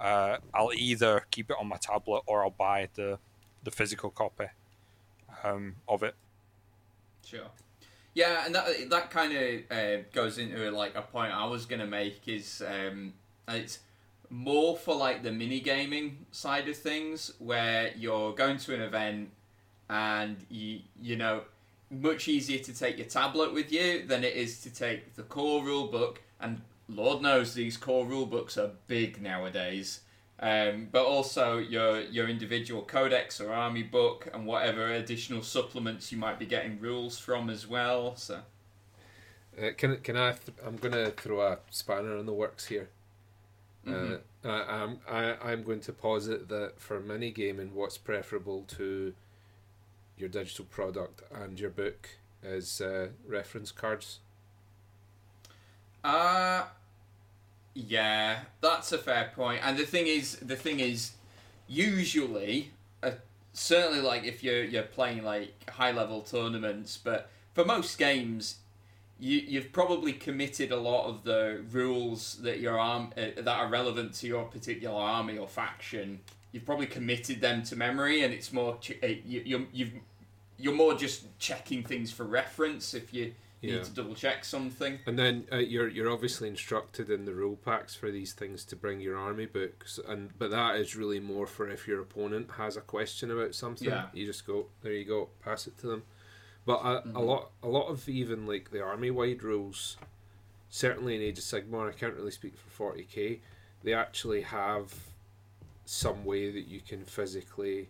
Speaker 2: uh, I'll either keep it on my tablet or I'll buy the the physical copy um, of it.
Speaker 1: Sure. Yeah, and that that kind of uh, goes into like a point I was gonna make is um, it's more for like the mini gaming side of things where you're going to an event and you you know much easier to take your tablet with you than it is to take the core rule book and Lord knows these core rule books are big nowadays. Um, but also your your individual codex or army book and whatever additional supplements you might be getting rules from as well. So
Speaker 3: Uh, can can I? Th- I'm gonna throw a spanner in the works here.
Speaker 1: Mhm.
Speaker 3: Uh, I, I'm I, I'm going to posit that for mini gaming, what's preferable to your digital product and your book is uh, reference cards.
Speaker 1: Uh yeah, that's a fair point. And the thing is, the thing is, usually, uh, certainly like if you're you're playing like high level tournaments, but for most games, you you've probably committed a lot of the rules that your arm uh, that are relevant to your particular army or faction. You've probably committed them to memory, and it's more ch- uh, you, you're you've you're more just checking things for reference if you
Speaker 3: Yeah.
Speaker 1: need to double check something.
Speaker 3: And then uh, you're you're obviously instructed in the rule packs for these things to bring your army books, and but that is really more for if your opponent has a question about something.
Speaker 1: Yeah.
Speaker 3: You just go there. You go, pass it to them. But a, a lot a lot of even like the army wide rules, certainly in Age of Sigmar, I can't really speak for forty k. They actually have some way that you can physically,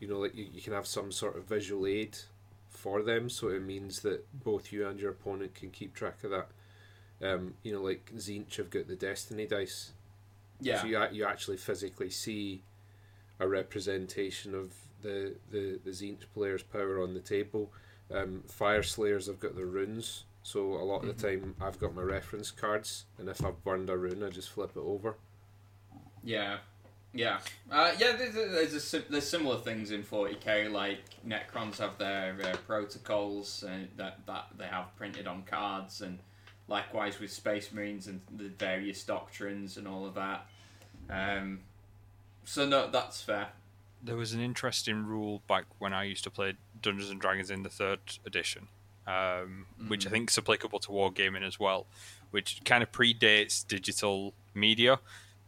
Speaker 3: you know, like you, you can have some sort of visual aid for them, so it means that both you and your opponent can keep track of that. Um, you know, like Tzeentch have got the Destiny dice,
Speaker 1: Yeah.
Speaker 3: so you, you actually physically see a representation of the the the Tzeentch player's power on the table. Um, Fyreslayers have got the runes, so a lot of the time I've got my reference cards, and if I've burned a rune, I just flip it over.
Speaker 1: Yeah, yeah, uh, yeah. There's, there's, a, sim- there's similar things in 40k. Like Necrons have their uh, protocols uh, that that they have printed on cards, and likewise with Space Marines and the various doctrines and all of that. Um, so no, that's fair.
Speaker 2: There was an interesting rule back when I used to play Dungeons and Dragons in the third edition, um, which I think is applicable to wargaming as well, which kind of predates digital media.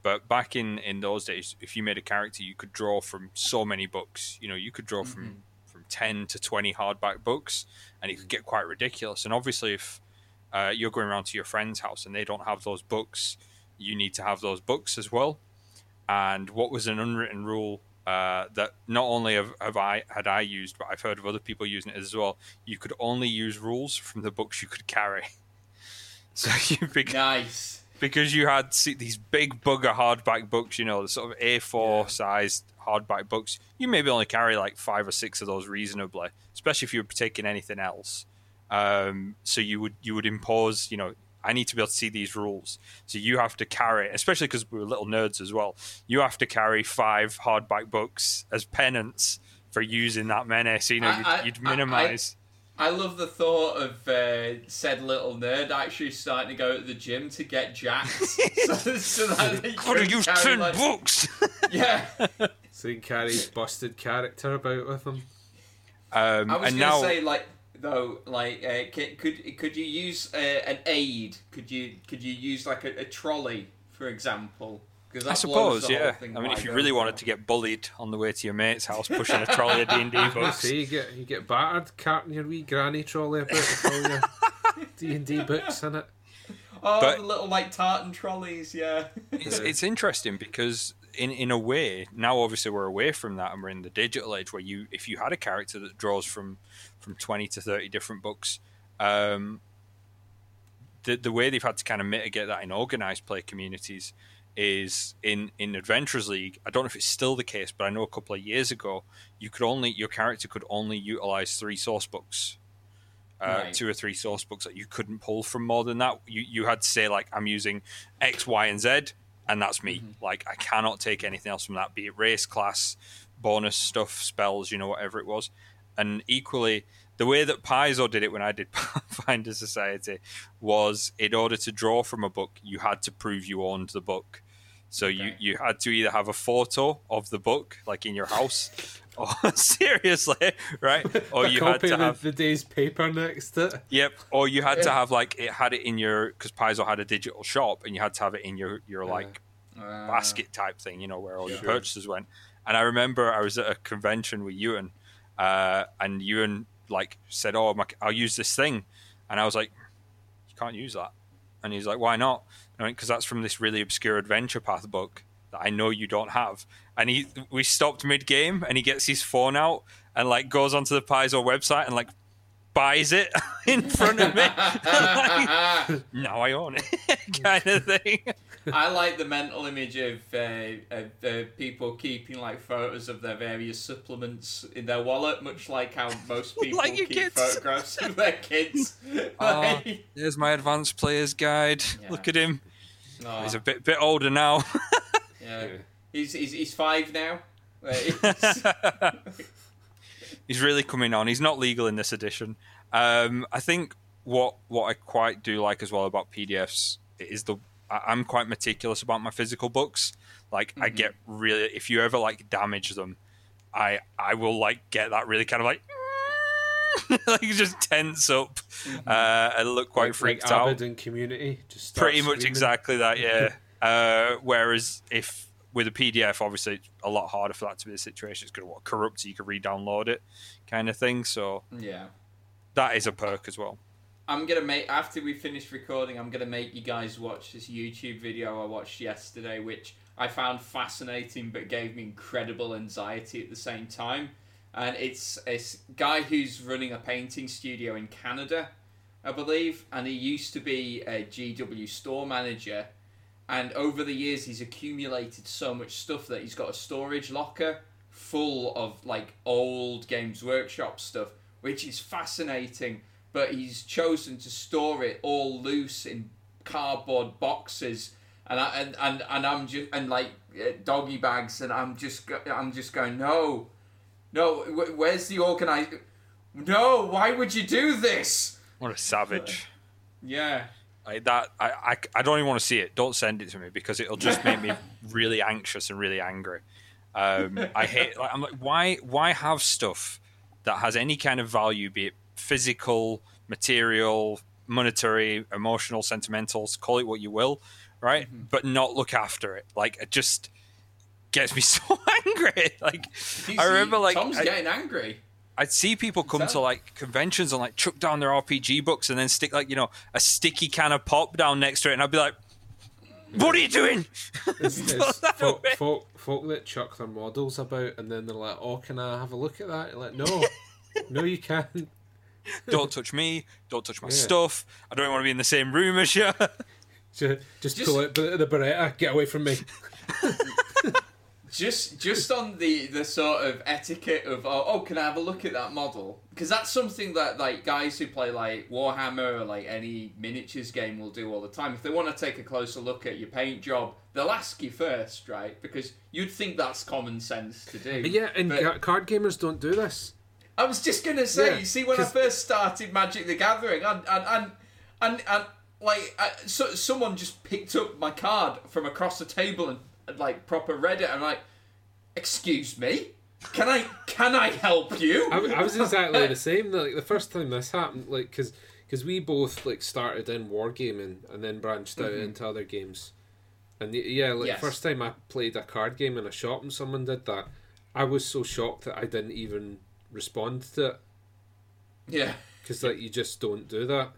Speaker 2: But back in, in those days, if you made a character, you could draw from so many books. You know, you could draw from from ten to twenty hardback books, and it could get quite ridiculous. And obviously, if uh, you're going around to your friend's house and they don't have those books, you need to have those books as well. And what was an unwritten rule uh, that not only have, have I had I used, but I've heard of other people using it as well. You could only use rules from the books you could carry. <laughs> So you bec-
Speaker 1: Nice.
Speaker 2: Because you had these big bugger hardback books, you know, the sort of A4
Speaker 3: Yeah.
Speaker 2: sized hardback books. You maybe only carry like five or six of those reasonably, especially if you were taking anything else. Um, so you would you would impose, you know, I need to be able to see these rules. So you have to carry, especially because we were little nerds as well. You have to carry five hardback books as penance for using that many. So you know
Speaker 1: I-
Speaker 2: you'd, you'd
Speaker 1: I-
Speaker 2: minimize.
Speaker 1: I love the thought of uh, said little nerd actually starting to go to the gym to get jacked. <laughs> so, so that he
Speaker 2: Gotta use
Speaker 1: carry,
Speaker 2: ten
Speaker 1: like-
Speaker 2: books. <laughs>
Speaker 1: Yeah. <laughs>
Speaker 3: So he carries busted character about with him.
Speaker 2: Um,
Speaker 1: I was
Speaker 2: and
Speaker 1: gonna
Speaker 2: now,
Speaker 1: say like though like uh, could, could could you use uh, an aid? Could you could you use like a, a trolley for example? Because
Speaker 2: I suppose, yeah. I mean, if you really wanted to get bullied on the way to your mate's house, pushing a trolley of D and D <laughs> books,
Speaker 3: say you get you get battered carting your wee granny trolley about with all your <laughs> D and D books in it.
Speaker 1: oh
Speaker 2: but-
Speaker 1: the little like tartan trolleys, yeah.
Speaker 2: it's, <laughs> it's interesting because in in a way now obviously we're away from that and we're in the digital age where you if you had a character that draws from from 20 to 30 different books um the the way they've had to kind of mitigate that in organized play communities is in in adventurers league i don't know if it's still the case but i know a couple of years ago you could only your character could only utilize three source books uh,
Speaker 1: Right.
Speaker 2: two or three source books that you couldn't pull from more than that. You you had to say like I'm using X, Y, and Z, and that's me. Like I cannot take anything else from that, be it race, class, bonus stuff, spells, you know, whatever it was. And equally, the way that Paizo did it when I did <laughs> Finder Society was in order to draw from a book, you had to prove you owned the book. So you,
Speaker 1: Okay.
Speaker 2: you had to either have a photo of the book, like in your house, <laughs> or <laughs> seriously, right? Or you had to have
Speaker 3: the, the day's paper next to it.
Speaker 2: Yep. Or you had to have like it had it in your because Paizo had a digital shop and you had to have it in your your like
Speaker 1: Uh,
Speaker 2: basket type thing, you know, where all your purchases went. And I remember I was at a convention with Ewan, uh, and Ewan like said, "Oh, my, I'll use this thing," and I was like, "You can't use that." And he's like, "Why not?" Because that's from this really obscure adventure path book that I know you don't have. And he, we stopped mid game, and he gets his phone out and like goes onto the Paizo website and like buys it <laughs> in front of me. <laughs> Like, now I own it, <laughs> kind of thing.
Speaker 1: I like the mental image of, uh, of uh, people keeping like photos of their various supplements in their wallet, much like how most people
Speaker 2: Like
Speaker 1: keep
Speaker 2: kids.
Speaker 1: photographs of their kids.
Speaker 2: Oh,
Speaker 1: Like,
Speaker 2: there's my advanced player's guide.
Speaker 1: Yeah.
Speaker 2: Look at him.
Speaker 1: oh,
Speaker 2: He's a bit bit older now.
Speaker 1: yeah. He's, he's he's five now. He's-
Speaker 2: really coming on. He's not legal in this edition. Um, I think what what I quite do like as well about PDFs is the I'm quite meticulous about my physical books. Like I get really if you ever like damage them, I I will like get that really kind of like <laughs> like just tense up uh, and look quite
Speaker 3: like,
Speaker 2: freaked
Speaker 3: like
Speaker 2: out.
Speaker 3: Abed in Community. Just
Speaker 2: pretty much
Speaker 3: screaming.
Speaker 2: exactly that yeah <laughs> uh, whereas if with a pdf obviously it's a lot harder for that to be the situation it's going to what corrupt so you can re-download it kind of thing so
Speaker 1: yeah.
Speaker 2: that is a perk as well
Speaker 1: I'm gonna make after we finish recording. I'm gonna make you guys watch this YouTube video I watched yesterday, which I found fascinating but gave me incredible anxiety at the same time. And it's a guy who's running a painting studio in Canada, I believe, and he used to be a GW store manager. And over the years, he's accumulated so much stuff that he's got a storage locker full of like old Games Workshop stuff, which is fascinating. But he's chosen to store it all loose in cardboard boxes, and I, and, and and I'm just and like uh, doggy bags, and I'm just I'm just going no, no. Where's the organize? No, why would you do this?
Speaker 2: what a savage
Speaker 1: Yeah.
Speaker 2: Like that I, I i don't even want to see it. Don't send it to me because it'll just make me <laughs> really anxious and really angry. Um i hate like i'm like why why have stuff that has any kind of value be it physical material monetary emotional sentimentals call it what you will right? But not look after it. Like it just gets me <laughs> so angry. Like i remember like
Speaker 1: Tom's
Speaker 2: I-
Speaker 1: getting angry.
Speaker 2: I'd see people come to like conventions and like chuck down their RPG books and then stick like you know a sticky can of pop down next to it, and I'd be like, "What are you doing?" <laughs>
Speaker 3: It's, <laughs> it's
Speaker 2: that
Speaker 3: folk, folk, folk that chuck their models about and then they're like, "Oh, can I have a look at that?" You're like, no, <laughs> no, you can't.
Speaker 2: don't touch me. Don't touch my
Speaker 3: Yeah.
Speaker 2: stuff. I don't want to be in the same room as you.
Speaker 3: Just, just,
Speaker 1: Just-
Speaker 3: pull out the Beretta. Get away from me.
Speaker 1: Just just on the the sort of etiquette of oh, oh can I have a look at that model? Because that's something that like guys who play like Warhammer or like any miniatures game will do all the time. If they want to take a closer look at your paint job they'll ask you first right? Because you'd think that's common sense to do.
Speaker 3: But yeah, and
Speaker 1: But-
Speaker 3: card gamers don't do this.
Speaker 1: I was just gonna say,
Speaker 3: Yeah,
Speaker 1: you see, when I first started Magic the Gathering, and and and and, and like I, so, someone just picked up my card from across the table and like proper Reddit. I'm like, excuse me, can I can I help you?
Speaker 3: I, I was exactly the <laughs> same. Like the first time this happened, like because because we both like started in wargaming and then branched out mm-hmm. into other games, and y- yeah, like
Speaker 1: Yes.
Speaker 3: the first time I played a card game in a shop and someone did that, I was so shocked that I didn't even respond to it
Speaker 1: yeah.
Speaker 3: because like you just don't do that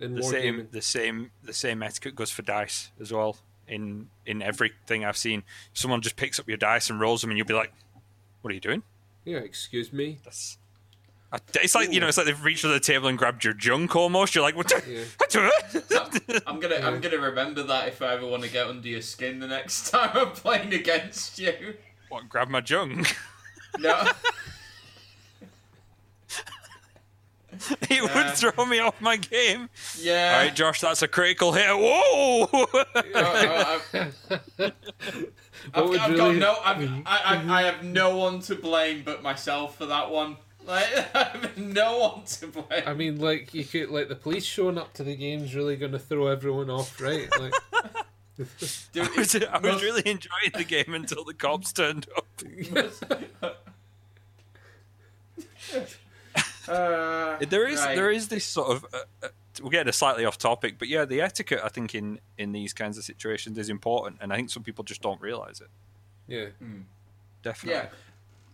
Speaker 3: in
Speaker 2: The
Speaker 3: wargaming.
Speaker 2: same, the same, the same etiquette goes for dice as well. In in everything I've seen, someone just picks up your dice and rolls them, and you'll be like, "What are you doing?"
Speaker 3: Yeah, excuse me.
Speaker 2: That's. I- It's like you know, it's like they've reached to the table and grabbed your junk almost. You're like, "What?" the-
Speaker 3: Yeah.
Speaker 1: I'm, <laughs> I'm gonna I'm gonna remember that if I ever want to get under your skin the next <laughs> time I'm playing against you.
Speaker 2: what? Grab my junk? <laughs>
Speaker 1: No. <laughs>
Speaker 2: it
Speaker 1: Yeah.
Speaker 2: would throw me off my game.
Speaker 1: Yeah.
Speaker 2: All right, Josh, that's a critical hit. Whoa! <laughs>
Speaker 1: Oh, oh, oh, I've, <laughs>
Speaker 3: I've,
Speaker 1: I've
Speaker 3: really-
Speaker 1: got no. I've, I, I, I have no one to blame but myself for that one. Like, I have no one to blame.
Speaker 3: I mean, like you could like the police showing up to the game's really going to throw everyone off, right? Like,
Speaker 1: Dude,
Speaker 2: I was, I was
Speaker 1: must-
Speaker 2: really enjoying the game until the cops turned up.
Speaker 1: Uh,
Speaker 2: There is
Speaker 1: right.
Speaker 2: there is this sort of uh, uh, we're getting a slightly off topic, but yeah, the etiquette I think in in these kinds of situations is important, and I think some people just don't realize it.
Speaker 3: yeah,
Speaker 2: Definitely.
Speaker 1: Yeah,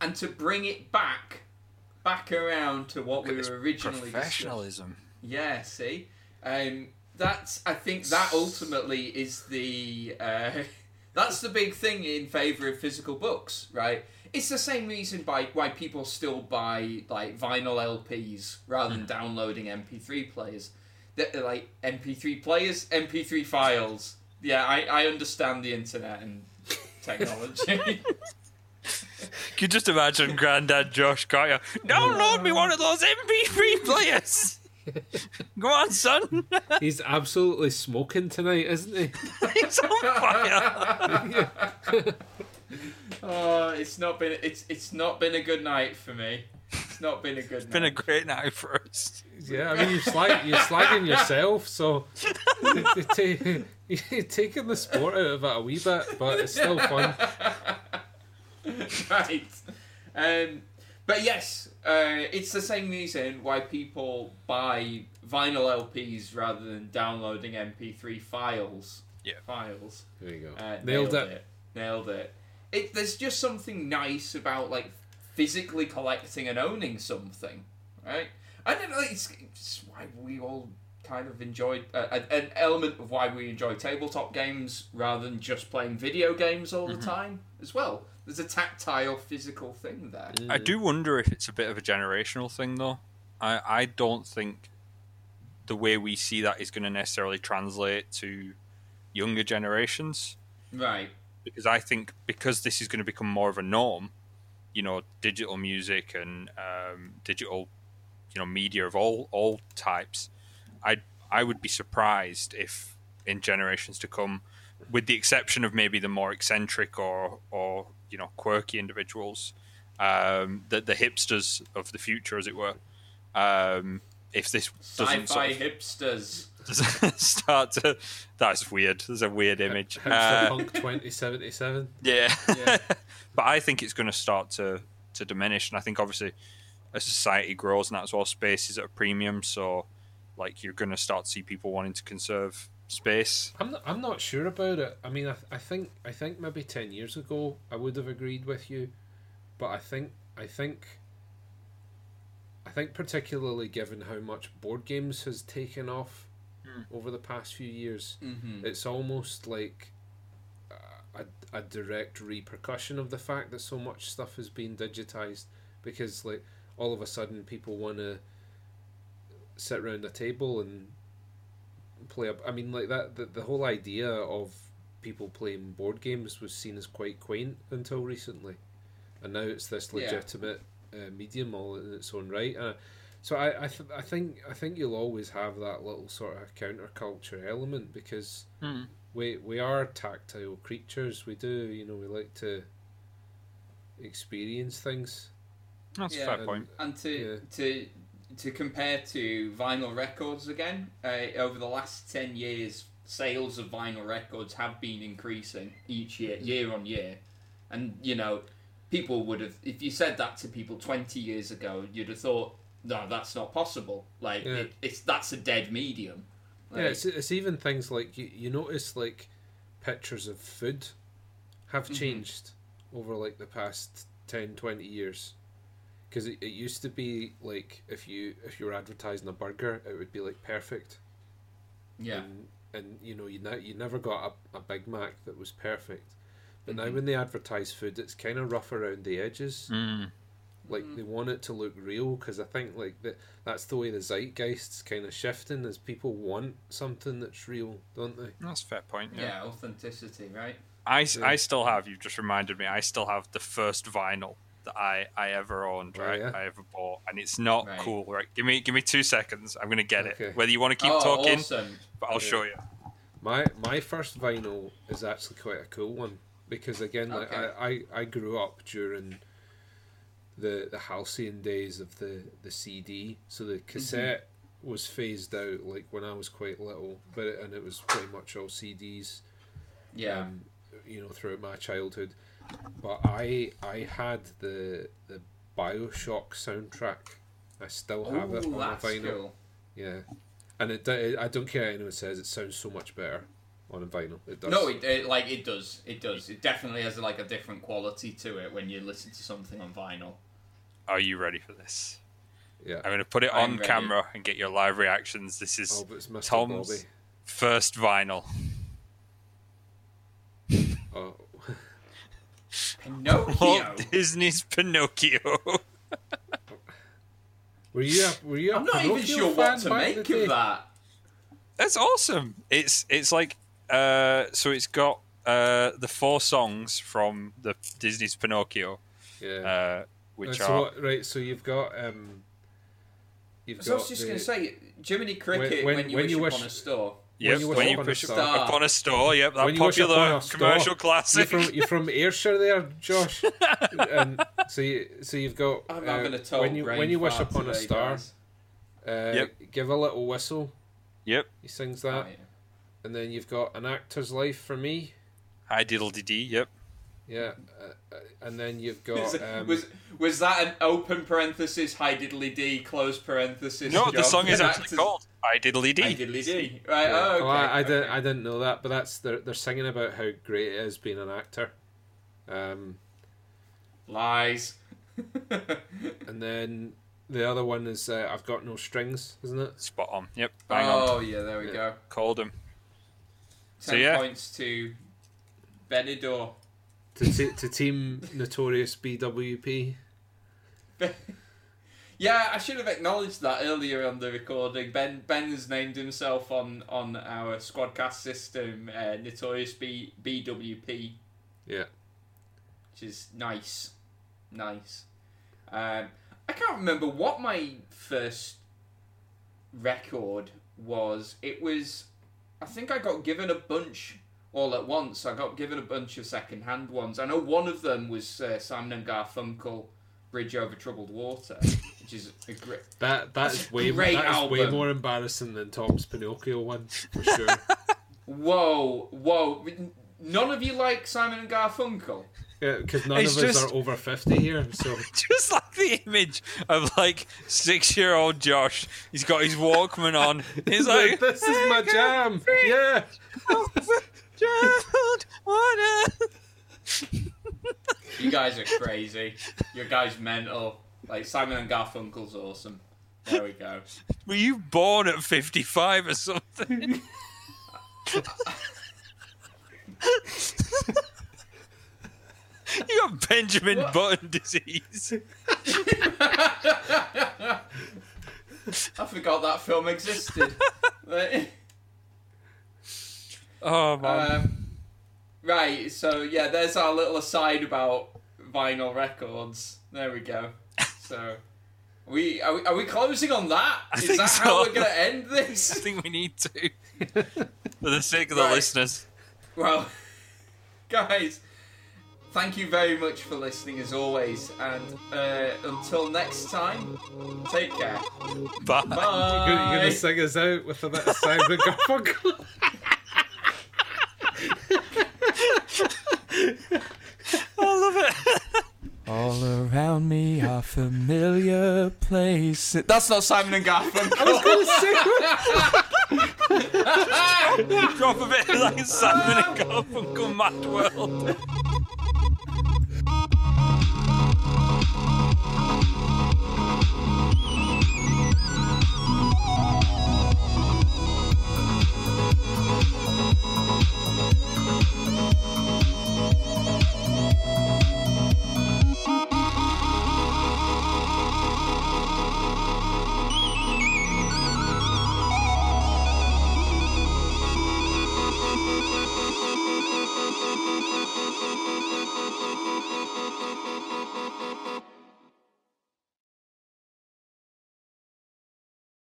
Speaker 1: and to bring it back, back around to what we
Speaker 2: Look at
Speaker 1: were originally discussing.
Speaker 2: professionalism.
Speaker 1: Yeah, see, um, that's I think that ultimately is the uh, <laughs> that's the big thing in favor of physical books, right? It's the same reason by why people still buy like vinyl LPs rather than hmm. downloading MP3 players. That like MP3 players, MP3 files. Yeah, I, I understand the internet and <laughs> technology.
Speaker 2: Can you just imagine Grandad Josh Carter? Download me one of those MP3 players. <laughs> Go on, son.
Speaker 3: he's absolutely smoking tonight, isn't he? <laughs>
Speaker 2: He's on fire.
Speaker 1: Oh, it's not been it's it's not been a good night for me. It's not been a good night.
Speaker 2: Been a great night for us.
Speaker 3: Yeah, I mean you're, slag- you're slagging yourself, so <laughs> you're, taking the sport out of it a wee bit, but it's still fun. <laughs>
Speaker 1: right. Um, but yes, uh, it's the same reason why people buy vinyl LPs rather than downloading MP3 files.
Speaker 2: Yeah.
Speaker 1: Files.
Speaker 3: There you go.
Speaker 1: Uh,
Speaker 3: Nailed it.
Speaker 1: Nailed it. It. There's just something nice about like physically collecting and owning something, right? I don't know. It's, it's why we all kind of enjoy uh, an- element of why we enjoy tabletop games rather than just playing video games all the time as well. There's a tactile, physical thing there.
Speaker 2: I do wonder if it's a bit of a generational thing, though. I, I don't think the way we see that is going to necessarily translate to younger generations.
Speaker 1: Right.
Speaker 2: Because I think because this is going to become more of a norm, you know, digital music and um, digital, you know, media of all all types, I I would be surprised if in generations to come, with the exception of maybe the more eccentric or or you know quirky individuals, um, the the hipsters of the future, as it were, um, if this doesn't
Speaker 1: Sci-fi
Speaker 2: sort of
Speaker 1: hipsters. <laughs>
Speaker 2: start to that's weird. There's a weird image. Uh,
Speaker 3: Punk 2077.
Speaker 2: yeah.
Speaker 1: Yeah. <laughs>
Speaker 2: but I think it's going to start to, to diminish. And I think obviously as society grows and that's as well, space is at a premium. So, like, you're going to start to see people wanting to conserve space.
Speaker 3: I'm not, I'm not sure about it. I mean, I, I think I think maybe ten years ago I would have agreed with you, but I think I think I think particularly given how much board games has taken off over the past few years,
Speaker 1: Mm-hmm.
Speaker 3: it's almost like a, a, direct repercussion of the fact that so much stuff has been digitized because like all of a sudden people want to sit around a table and play up i mean like that the, the whole idea of people playing board games was seen as quite quaint until recently and now it's this
Speaker 1: Yeah.
Speaker 3: legitimate uh, medium all in its own right uh, so I I, th- I think I think you'll always have that little sort of counterculture element because we we are tactile creatures. We do, you know, we like to experience things.
Speaker 2: That's
Speaker 1: Yeah.
Speaker 2: a fair point.
Speaker 1: And to
Speaker 3: Yeah.
Speaker 1: to to compare to vinyl records again, uh, over the last ten years, sales of vinyl records have been increasing each year, year on year. And you know, people would have if you said that to people twenty years ago, you'd have thought, no, that's not possible. Like
Speaker 3: Yeah.
Speaker 1: it, it's that's a dead medium.
Speaker 3: Yeah, it's, it's even things like you, you notice like pictures of food have
Speaker 1: Mhm.
Speaker 3: changed over like the past 10 20 years because it, it used to be like if you if you were advertising a burger it would be like perfect
Speaker 1: yeah,
Speaker 3: and, and you know you, ne- you never got a, a big mac that was perfect but now
Speaker 1: Mhm.
Speaker 3: when they advertise food it's kind of rough around the edges
Speaker 2: Mm.
Speaker 3: Like
Speaker 1: Mhm.
Speaker 3: they want it to look real because I think like that that's the way the zeitgeist's kind of shifting is people want something that's real, don't they?
Speaker 2: That's a fair point. Yeah.
Speaker 1: yeah, authenticity, right?
Speaker 2: I, s-
Speaker 3: Yeah.
Speaker 2: I still have. You've just reminded me. I still have the first vinyl that I, I ever owned.
Speaker 3: Oh,
Speaker 2: Right,
Speaker 3: yeah?
Speaker 2: I ever bought, and it's not
Speaker 1: Right.
Speaker 2: cool. Right, give me give me two seconds. I'm gonna get
Speaker 3: Okay.
Speaker 2: it. Whether you want to keep
Speaker 1: oh,
Speaker 2: talking,
Speaker 1: awesome.
Speaker 2: but I'll
Speaker 3: Yeah.
Speaker 2: show you.
Speaker 3: My my first vinyl is actually quite a cool one because again, like I, I, I grew up during the the halcyon days of the the CD, so the cassette was phased out like when I was quite little, but it, and it was pretty much all CDs.
Speaker 1: Yeah.
Speaker 3: um, you know, throughout my childhood. But I I had the the Bioshock soundtrack. I still have it on vinyl.
Speaker 1: cool.
Speaker 3: Yeah, and it, do- I don't care what anyone says. It sounds so much better on a vinyl. It does.
Speaker 1: No, it, it like it does. It does. It definitely has like a different quality to it when you listen to something on vinyl.
Speaker 2: Are you ready for this?
Speaker 3: yeah.
Speaker 2: I'm gonna put it
Speaker 1: I'm
Speaker 2: on
Speaker 1: ready.
Speaker 2: camera and get your live reactions. This is
Speaker 3: Oh, but it's Mr.
Speaker 2: Tom's
Speaker 3: Bobby.
Speaker 2: first vinyl. <laughs>
Speaker 3: Oh,
Speaker 1: Pinocchio.
Speaker 2: Walt Disney's Pinocchio. <laughs>
Speaker 3: were you a, were you a
Speaker 1: I'm not even sure what to make
Speaker 3: the day?
Speaker 1: of that.
Speaker 2: That's awesome. It's it's like uh, so it's got uh, the four songs from the Disney's Pinocchio,
Speaker 3: Yeah.
Speaker 2: uh, which
Speaker 3: Uh, so what, right, so you've got um. You've
Speaker 1: So I was just going to say, Jiminy Cricket, when,
Speaker 3: when-
Speaker 1: you
Speaker 3: when
Speaker 1: wish
Speaker 3: you
Speaker 1: upon a store.
Speaker 2: yep, when
Speaker 3: you
Speaker 2: when
Speaker 3: wish
Speaker 2: you,
Speaker 3: upon a
Speaker 1: star.
Speaker 2: upon a store. Yep, that
Speaker 3: When you wish upon
Speaker 2: popular
Speaker 3: a star,
Speaker 2: commercial
Speaker 3: You're
Speaker 2: classic.
Speaker 3: from you're from Ayrshire there, Josh. <laughs> and so you so you've got
Speaker 1: I'm
Speaker 3: uh,
Speaker 1: having a total
Speaker 3: when you
Speaker 1: brain
Speaker 3: when you wish
Speaker 1: fart
Speaker 3: upon a star, uh,
Speaker 2: Yep.
Speaker 3: give a little whistle.
Speaker 2: Yep.
Speaker 3: He sings
Speaker 1: Oh,
Speaker 3: that,
Speaker 1: yeah.
Speaker 3: and then you've got an actor's life for me.
Speaker 2: Hi diddle dee dee. Yep.
Speaker 3: Yeah, uh, uh, and then you've
Speaker 1: Was,
Speaker 3: got um,
Speaker 1: was was that an open parenthesis, hi diddly d, close parenthesis?
Speaker 2: No, the song is actually
Speaker 1: Actors-
Speaker 2: called Hi diddly
Speaker 1: Hi
Speaker 2: dee.
Speaker 1: diddly d. Right,
Speaker 3: yeah.
Speaker 1: oh, okay.
Speaker 3: Oh, I, I didn't. I didn't know that, but that's they're they're singing about how great it is being an actor. Um,
Speaker 1: Lies. <laughs>
Speaker 3: and then the other one is uh, I've got no strings, isn't it?
Speaker 2: Spot on. Yep. Bang on.
Speaker 1: oh, yeah, there we
Speaker 3: Yeah.
Speaker 1: go.
Speaker 2: Called him.
Speaker 1: Ten
Speaker 2: So, yeah.
Speaker 1: points to Benidorm.
Speaker 3: To t- to team Notorious BWP. <laughs>
Speaker 1: Yeah, I should have acknowledged that earlier on the recording. Ben Ben has named himself on on our squadcast system, uh, Notorious B BWP,
Speaker 3: Yeah.
Speaker 1: which is nice, nice. Um, I can't remember what my first record was. It was, I think I got given a bunch all at once. I got given a bunch of second-hand ones. I know one of them was uh, Simon and Garfunkel, "Bridge Over Troubled Water," which is a great.
Speaker 3: That that
Speaker 1: That's
Speaker 3: is
Speaker 1: a
Speaker 3: way
Speaker 1: great
Speaker 3: that is way more embarrassing than Tom's Pinocchio one for sure. <laughs>
Speaker 1: Whoa, whoa! None of you like Simon and Garfunkel.
Speaker 3: yeah, because none
Speaker 2: It's
Speaker 3: of us are over fifty here. So <laughs>
Speaker 2: Just like the image of like six year old Josh. He's got his Walkman on. <laughs> He's like,
Speaker 3: this is my jam. Yeah.
Speaker 2: Wanna-
Speaker 1: You guys are crazy. Your guys mental. Like Simon and Garfunkel's awesome. There we go.
Speaker 2: Were you born at 55 or something? you got Benjamin
Speaker 1: What?
Speaker 2: Button disease. <laughs>
Speaker 1: I forgot that film existed. <laughs> Right.
Speaker 2: Oh man.
Speaker 1: um, right, so yeah, there's our little aside about vinyl records. There we go. So, we are we, are we closing on that?
Speaker 2: I
Speaker 1: Is
Speaker 2: think
Speaker 1: that
Speaker 2: so.
Speaker 1: how we're gonna end <laughs> this?
Speaker 2: I think we need to. <laughs> For the sake of the
Speaker 1: Right.
Speaker 2: listeners.
Speaker 1: Well, <laughs> guys, thank you very much for listening as always. And uh, until next time, take care.
Speaker 2: Bye.
Speaker 1: Bye.
Speaker 3: You're gonna, you're gonna sing us out with a bit of Simon Garfunkel.
Speaker 2: I love it.
Speaker 4: All around me are familiar places. That's not Simon and Garfunkel. <laughs>
Speaker 2: Drop a bit like Simon and Garfunkel Mad World.